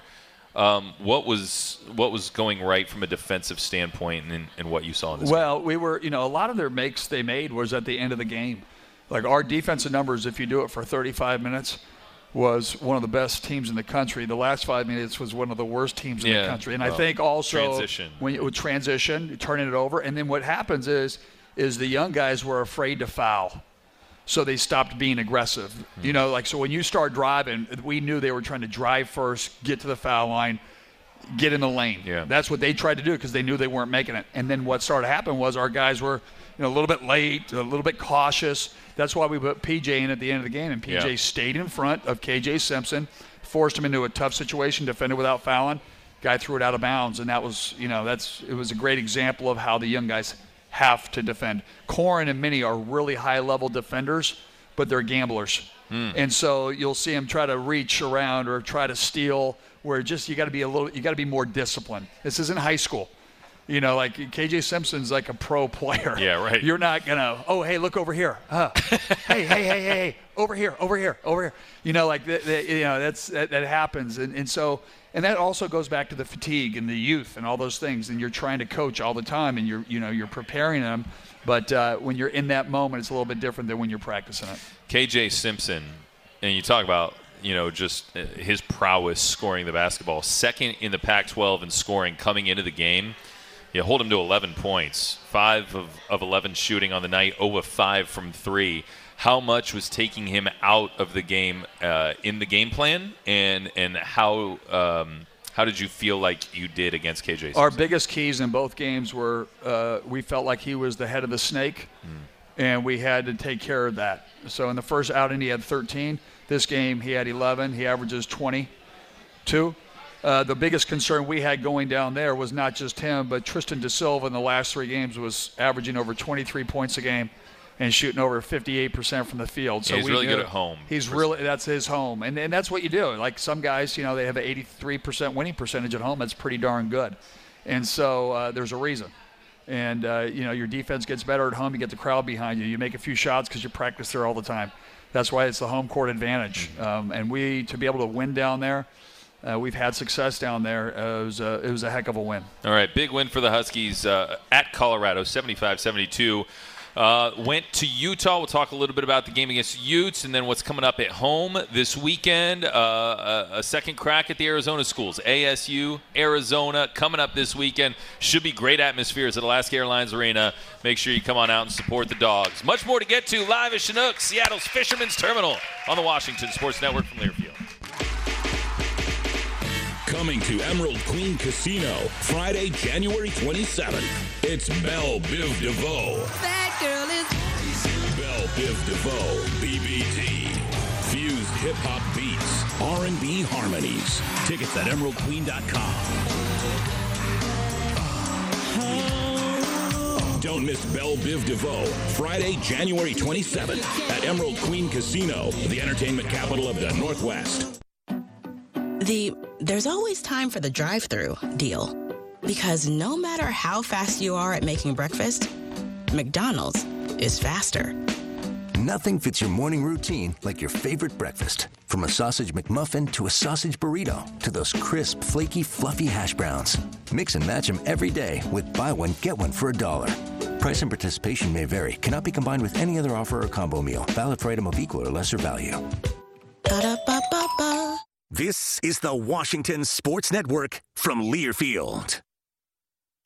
Um, what was what was going right from a defensive standpoint, and, and what you saw in this? game? Well, we were, you know, a lot of their makes they made was at the end of the game. Like our defensive numbers, if you do it for 35 minutes, was one of the best teams in the country. The last five minutes was one of the worst teams in the country. And I think also transition. when you would transition, turning it over, and then what happens is is the young guys were afraid to foul. So they stopped being aggressive. Hmm. You know, like so when you start driving, we knew they were trying to drive first, get to the foul line, get in the lane. Yeah. That's what they tried to do because they knew they weren't making it. And then what started to happen was our guys were, you know, a little bit late, a little bit cautious. That's why we put PJ in at the end of the game, and PJ Yeah. stayed in front of KJ Simpson, forced him into a tough situation, defended without fouling. Guy threw it out of bounds, and that was, you know, that's it was a great example of how the young guys have to defend. Koren and Minnie are really high-level defenders, but they're gamblers. And so you'll see them try to reach around or try to steal. Where just you got to be a little, you got to be more disciplined. This isn't high school, you know. Like KJ Simpson's like a pro player. Yeah, right. You're not gonna. Oh, hey, look over here. Uh, hey, hey, hey, hey, hey, over here, over here, over here. You know, like that, that, you know, that's that, that happens, and and so and that also goes back to the fatigue and the youth and all those things. And you're trying to coach all the time, and you're you know you're preparing them. But uh, when you're in that moment, it's a little bit different than when you're practicing it. KJ Simpson, and you talk about you know just uh, his prowess scoring the basketball, second in the Pac-12 in scoring coming into the game. You hold him to 11 points, five of, of 11 shooting on the night, 0 of 5 from three. How much was taking him out of the game uh, in the game plan, and and how um, how did you feel like you did against KJ? Simpson? Our biggest keys in both games were uh, we felt like he was the head of the snake, and we had to take care of that. So in the first outing, he had 13. This game, he had 11. He averages 22. Uh, the biggest concern we had going down there was not just him, but Tristan da Silva in the last three games was averaging over 23 points a game and shooting over 58% from the field. So he's we really good at home. He's really that's his home, and and that's what you do. Like some guys, you know, they have an 83% winning percentage at home. That's pretty darn good, and so uh, there's a reason. And uh, you know, your defense gets better at home. You get the crowd behind you. You make a few shots because you practice there all the time. That's why it's the home court advantage. Um, and we to be able to win down there. Uh, we've had success down there. Uh, it, was a, it was a heck of a win. All right, big win for the Huskies uh, at Colorado, 75-72. Uh, went to Utah. We'll talk a little bit about the game against Utes and then what's coming up at home this weekend. Uh, a, a second crack at the Arizona schools. ASU, Arizona, coming up this weekend. Should be great atmospheres at Alaska Airlines Arena. Make sure you come on out and support the dogs. Much more to get to live at Chinook, Seattle's Fisherman's Terminal on the Washington Sports Network from Learfield. Coming to Emerald Queen Casino Friday, January 27th. It's Belle Biv DeVoe. That girl is. Belle Biv DeVoe, BBD. Fused hip hop beats, R&B harmonies. Tickets at emeraldqueen.com. Don't miss Belle Biv DeVoe Friday, January 27th at Emerald Queen Casino, the entertainment capital of the Northwest. The there's always time for the drive through deal. Because no matter how fast you are at making breakfast, McDonald's is faster. Nothing fits your morning routine like your favorite breakfast. From a sausage McMuffin to a sausage burrito to those crisp, flaky, fluffy hash browns. Mix and match them every day with buy one, get one for a dollar. Price and participation may vary, cannot be combined with any other offer or combo meal. Valid for item of equal or lesser value. This is the Washington Sports Network from Learfield.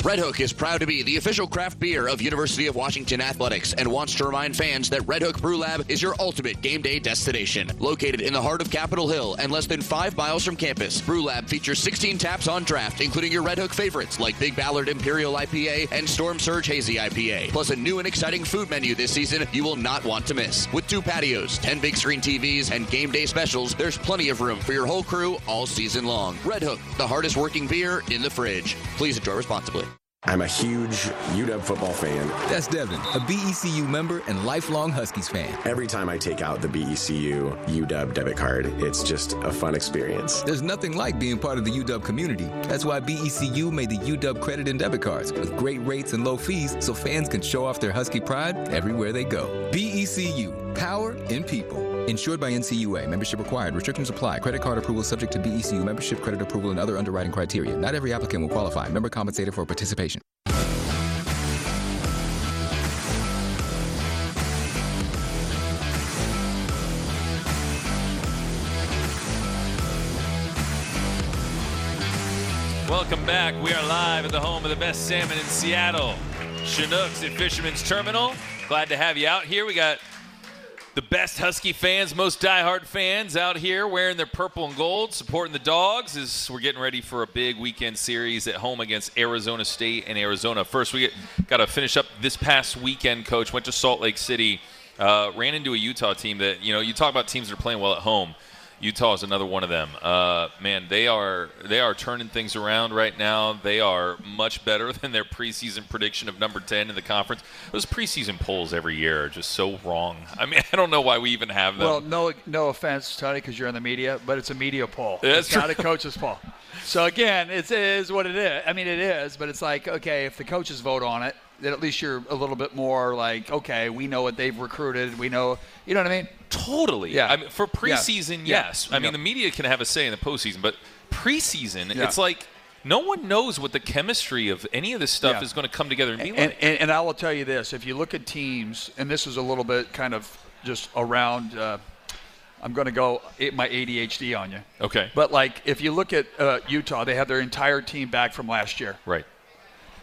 Red Hook is proud to be the official craft beer of University of Washington Athletics and wants to remind fans that Red Hook Brew Lab is your ultimate game day destination. Located in the heart of Capitol Hill and less than five miles from campus, Brew Lab features 16 taps on draft, including your Red Hook favorites like Big Ballard Imperial IPA and Storm Surge Hazy IPA. Plus a new and exciting food menu this season you will not want to miss. With two patios, 10 big screen TVs, and game day specials, there's plenty of room for your whole crew all season long. Red Hook, the hardest working beer in the fridge. Please enjoy responsibly. I'm a huge UW football fan. That's Devin, a BECU member and lifelong Huskies fan. Every time I take out the BECU UW debit card, it's just a fun experience. There's nothing like being part of the UW community. That's why BECU made the UW credit and debit cards with great rates and low fees so fans can show off their Husky pride everywhere they go. BECU, power in people. Insured by NCUA. Membership required. Restrictions apply. Credit card approval subject to BECU membership, credit approval, and other underwriting criteria. Not every applicant will qualify. Member compensated for participation. Welcome back. We are live at the home of the best salmon in Seattle, Chinooks at Fisherman's Terminal. Glad to have you out here. We got the best Husky fans, most diehard fans out here wearing their purple and gold, supporting the dogs as we're getting ready for a big weekend series at home against Arizona State and Arizona. First, we got to finish up this past weekend. Coach went to Salt Lake City, uh, ran into a Utah team that you know you talk about teams that are playing well at home. Utah is another one of them. Uh, man, they are they are turning things around right now. They are much better than their preseason prediction of number ten in the conference. Those preseason polls every year are just so wrong. I mean, I don't know why we even have them. Well, no, no offense, Tony, because you're in the media, but it's a media poll. That's it's not a true. coach's poll. So again, it is what it is. I mean, it is, but it's like okay, if the coaches vote on it, then at least you're a little bit more like, okay, we know what they've recruited. We know, you know what I mean? Totally. Yeah. I mean, for Yeah. preseason, Yeah. yes. I mean, Yeah. the media can have a say in the postseason, but preseason, Yeah. it's like no one knows what the chemistry of any of this stuff Yeah. is going to come together and be And, like. and, and I will tell you this: if you look at teams, and this is a little bit kind of just around, uh, I'm going to go it- my ADHD on you. Okay. But like, if you look at uh, Utah, they have their entire team back from last year. Right.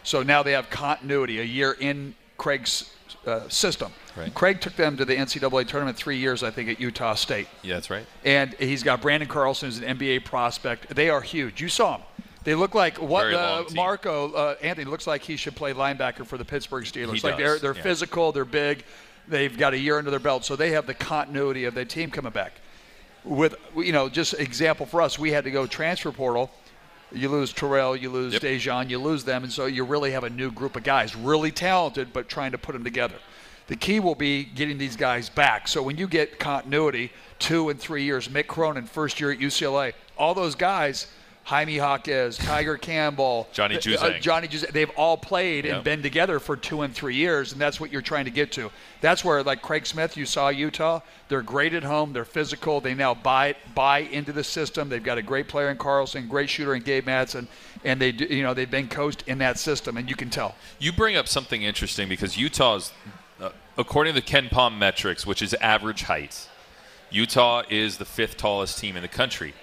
So now they have continuity, a year in Craig's uh, system. Right. Craig took them to the NCAA tournament three years, I think, at Utah State. Yeah, that's right. And he's got Branden Carlson who's an NBA prospect. They are huge. You saw them. They look like what uh. Marco uh, Anthony looks like he should play linebacker for the Pittsburgh Steelers. He like does, they're they're yeah. physical, they're big. They've got a year under their belt, so they have the continuity of their team coming back. With you know, just example for us, we had to go transfer portal. You lose Terrell, you lose Daejon, you lose them, and so you really have a new group of guys, really talented, but trying to put them together. The key will be getting these guys back. So when you get continuity, two and three years, Mick Cronin, first year at UCLA, all those guys, Jaime Jaquez, Tiger Campbell, Johnny uh, Juzang. Johnny Juzang, they've all played Yeah. and been together for two and three years, and that's what you're trying to get to. That's where, like Craig Smith, you saw Utah. They're great at home. They're physical. They now buy buy into the system. They've got a great player in Carlson, great shooter in Gabe Madsen, and they do- you know they've been coached in that system, and you can tell. You bring up something interesting because Utah's, uh, according to the KenPom metrics, which is average height, Utah is the fifth tallest team in the country.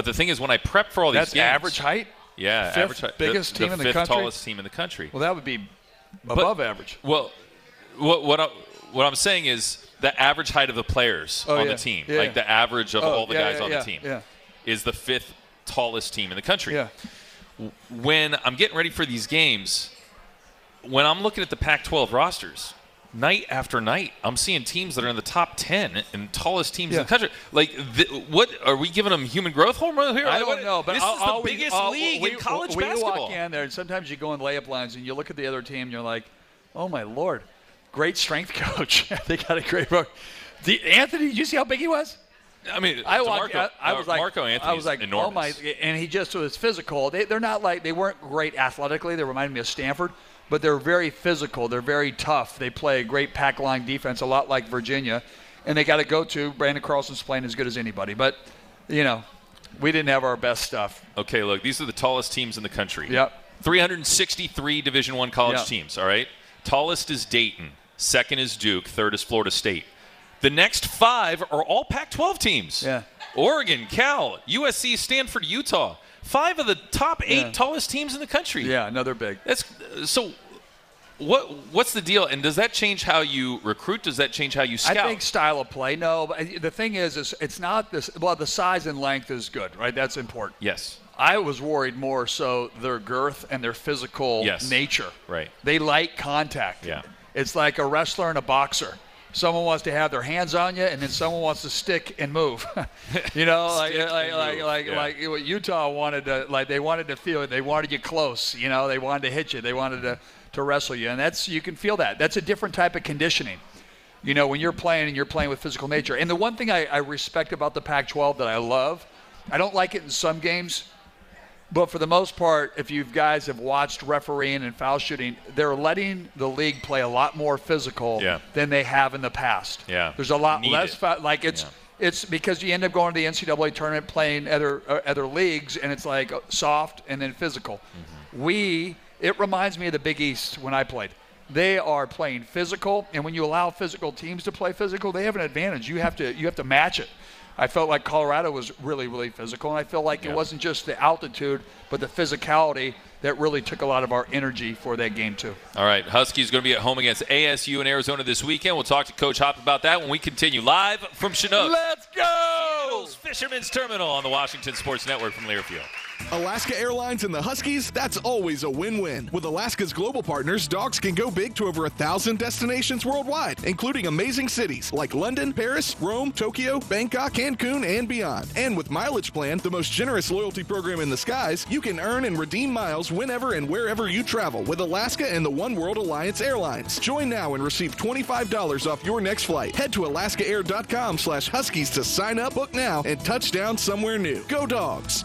But the thing is, when I prep for all these That's games, average height. Yeah, Fifth average height. biggest the, team the in the fifth country? tallest team in the country. Well, that would be But- above average. Well, what what, I, what I'm saying is the average height of the players Oh, on yeah. the team, Yeah. like the average of Oh, all the yeah, guys on the team, yeah. is the fifth tallest team in the country. Yeah. When I'm getting ready for these games, when I'm looking at the Pac-12 rosters, night after night, I'm seeing teams that are in the top 10 and tallest teams in the country. Like, th- what are we giving them human growth hormone here? I don't what- know, but this I'll, is the I'll- biggest I'll- league we, in college we basketball. walk in there, and sometimes you go in layup lines, and you look at the other team, and you're like, "Oh my lord, great strength coach! they got a great book." The, Anthony, did you see how big he was? I mean, I walked. DeMarco- I, I uh, was like, Marco Anthony, I was like, oh enormous. oh my! And he just was physical. They, they're not like they weren't great athletically. They reminded me of Stanford, but they're very physical. They're very tough. They play a great pack line defense, a lot like Virginia, and they got to go to. Branden Carlson's playing as good as anybody, but you know, we didn't have our best stuff. Okay, look, these are the tallest teams in the country. Yep. 363 Division One college Yeah. teams. All right. Tallest is Dayton. Second is Duke. Third is Florida State. The next five are all Pac-12 teams. Yeah. Oregon, Cal, USC, Stanford, Utah. Five of the top eight Yeah. tallest teams in the country. Yeah, another big. That's so. What what's the deal? And does that change how you recruit? Does that change how you scout? I think style of play. No, but the thing is, is it's not this. Well, the size and length is good, right? That's important. yes. I was worried more so their girth and their physical Yes. nature. Right. They like contact. Yeah. It's like a wrestler and a boxer. Someone wants to have their hands on you, and then someone wants to stick and move. you know, like like like like, yeah. like what Utah wanted to like they wanted to feel it. They wanted you close. You know, they wanted to hit you. They wanted to to wrestle you, and that's you can feel that. That's a different type of conditioning. You know, when you're playing and you're playing with physical nature. And the one thing I, I respect about the Pac-12 that I love, I don't like it in some games. But for the most part, if you guys have watched refereeing and foul shooting, they're letting the league play a lot more physical Yeah. than they have in the past. Yeah. There's a lot Need less it. foul. Like it's it's because you end up going to the NCAA tournament playing other uh, other leagues, and it's like soft and then physical. Mm-hmm. We it reminds me of the Big East when I played. They are playing physical, and when you allow physical teams to play physical, they have an advantage. You have to you have to match it. I felt like Colorado was really, really physical, and I feel like Yeah. it wasn't just the altitude, but the physicality that really took a lot of our energy for that game too. All right, Huskies going to be at home against ASU in Arizona this weekend. We'll talk to Coach Hop about that when we continue live from Chinook. Let's go! Fisherman's Terminal on the Washington Sports Network from Learfield. Alaska Airlines and the Huskies, that's always a win-win. With Alaska's global partners, dogs can go big to over a thousand destinations worldwide, including amazing cities like London, Paris, Rome, Tokyo, Bangkok, Cancun, and beyond. And with Mileage Plan, the most generous loyalty program in the skies, you can earn and redeem miles whenever and wherever you travel with Alaska and the One World Alliance Airlines. Join now and receive $25 off your next flight. Head to alaskaair.com slash huskies to sign up, book now, and touch down somewhere new. Go dogs!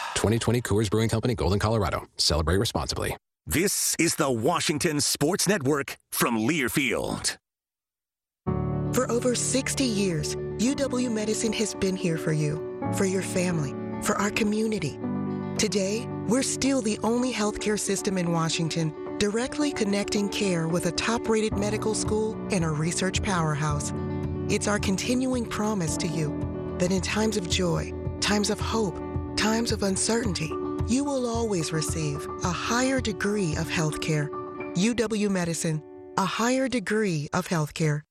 2020 Coors Brewing Company, Golden, Colorado. Celebrate responsibly. This is the Washington Sports Network from Learfield. For over 60 years, UW Medicine has been here for you, for your family, for our community. Today, we're still the only healthcare system in Washington directly connecting care with a top rated medical school and a research powerhouse. It's our continuing promise to you that in times of joy, times of hope, times of uncertainty, you will always receive a higher degree of healthcare. UW Medicine, a higher degree of healthcare.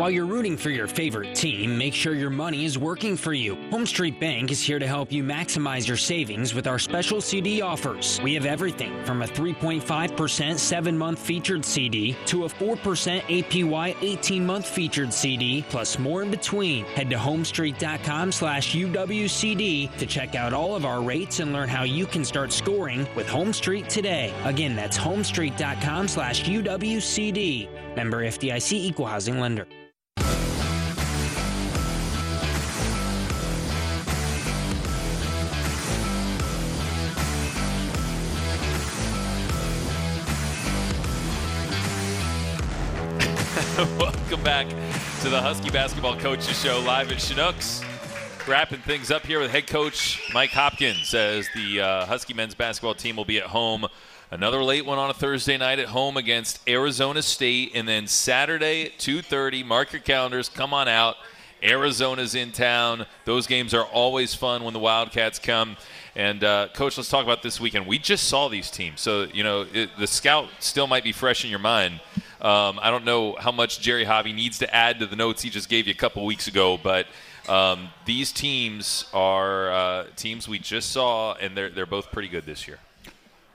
While you're rooting for your favorite team, make sure your money is working for you. Home Street Bank is here to help you maximize your savings with our special CD offers. We have everything from a 3.5% 7 month featured CD to a 4% APY 18 month featured CD, plus more in between. Head to homestreet.com slash UWCD to check out all of our rates and learn how you can start scoring with Home Street today. Again, that's homestreet.com slash UWCD. Member FDIC Equal Housing Lender. Welcome back to the Husky Basketball Coaches Show live at Chinooks. Wrapping things up here with head coach Mike Hopkins as the uh, Husky men's basketball team will be at home. Another late one on a Thursday night at home against Arizona State, and then Saturday at 2:30. Mark your calendars. Come on out. Arizona's in town. Those games are always fun when the Wildcats come. And uh, coach, let's talk about this weekend. We just saw these teams, so you know it, the scout still might be fresh in your mind. Um, I don't know how much Jerry Hobby needs to add to the notes he just gave you a couple weeks ago, but um, these teams are uh, teams we just saw, and they're they're both pretty good this year.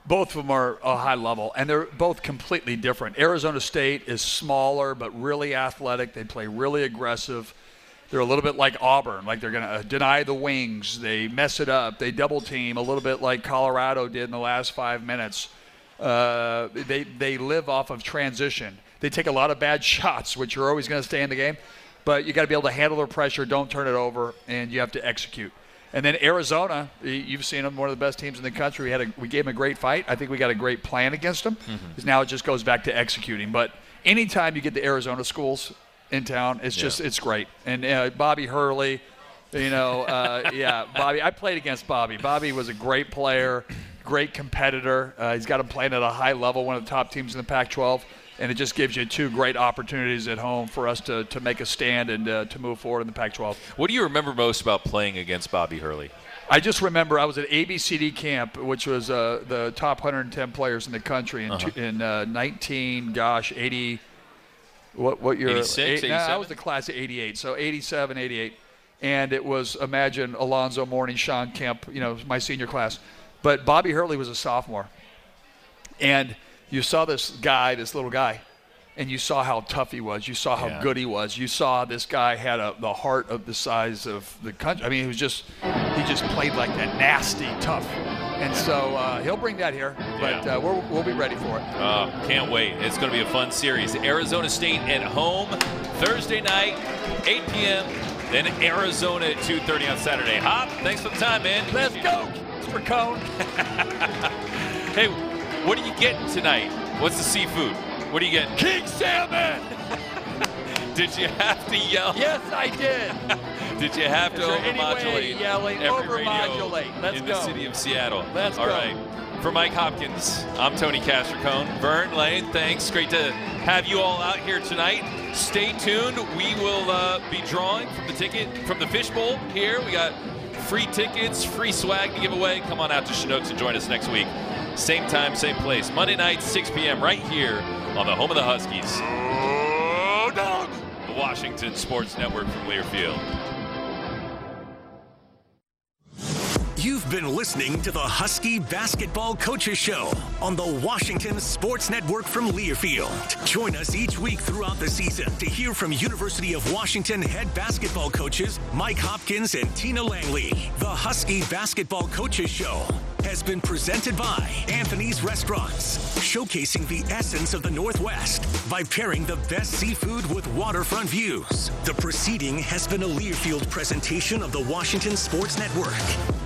Both of them are a high level, and they're both completely different. Arizona State is smaller but really athletic. They play really aggressive. They're a little bit like Auburn, like they're going to deny the wings. They mess it up. They double team a little bit like Colorado did in the last five minutes. Uh, they they live off of transition. They take a lot of bad shots, which are always going to stay in the game, but you got to be able to handle their pressure. Don't turn it over, and you have to execute. And then Arizona, you've seen them, one of the best teams in the country. We had a, we gave them a great fight. I think we got a great plan against them. Mm-hmm. Now it just goes back to executing. But anytime you get the Arizona schools in town, it's just it's great. And uh, Bobby Hurley, you know, uh, yeah, Bobby. I played against Bobby. Bobby was a great player, great competitor. Uh, he's got him playing at a high level, one of the top teams in the Pac-12 and it just gives you two great opportunities at home for us to, to make a stand and uh, to move forward in the Pac-12. What do you remember most about playing against Bobby Hurley? I just remember I was at ABCD camp, which was uh, the top 110 players in the country in, Uh-huh. two, in uh, 19, gosh, 80. What what year? 86, Eight- no, I was the class of 88, so 87, 88, and it was imagine Alonzo Mourning, Shawn Kemp, you know, my senior class, but Bobby Hurley was a sophomore, and you saw this guy, this little guy, and you saw how tough he was. You saw how Yeah. good he was. You saw this guy had a, the heart of the size of the country. I mean, he was just he just played like that nasty tough. And so uh, he'll bring that here, but Yeah. uh, we're, we'll be ready for it. Uh, can't wait. It's going to be a fun series. Arizona State at home Thursday night, 8 p.m. Then Arizona at 2:30 on Saturday. Hop, thanks for the time, man. Let's go, Mr. Cone. hey, what are you getting tonight? What's the seafood? What are you getting? King salmon. did you have to yell? Yes, I did. Did you have to Is there any way overmodulate every radio Overmodulate. Let's in go. the city of Seattle? Let's All go. right. For Mike Hopkins, I'm Tony Castricone. Vern Lane, thanks. Great to have you all out here tonight. Stay tuned. We will uh, be drawing from the ticket from the fishbowl here. We got free tickets, free swag to give away. Come on out to Chinooks and join us next week. Same time, same place. Monday night, 6 p.m. right here on the home of the Huskies. Oh, dog! The Washington Sports Network from Learfield. You've been listening to the Husky Basketball Coaches Show on the Washington Sports Network from Learfield. Join us each week throughout the season to hear from University of Washington head basketball coaches Mike Hopkins and Tina Langley. The Husky Basketball Coaches Show has been presented by Anthony's Restaurants, showcasing the essence of the Northwest by pairing the best seafood with waterfront views. The proceeding has been a Learfield presentation of the Washington Sports Network.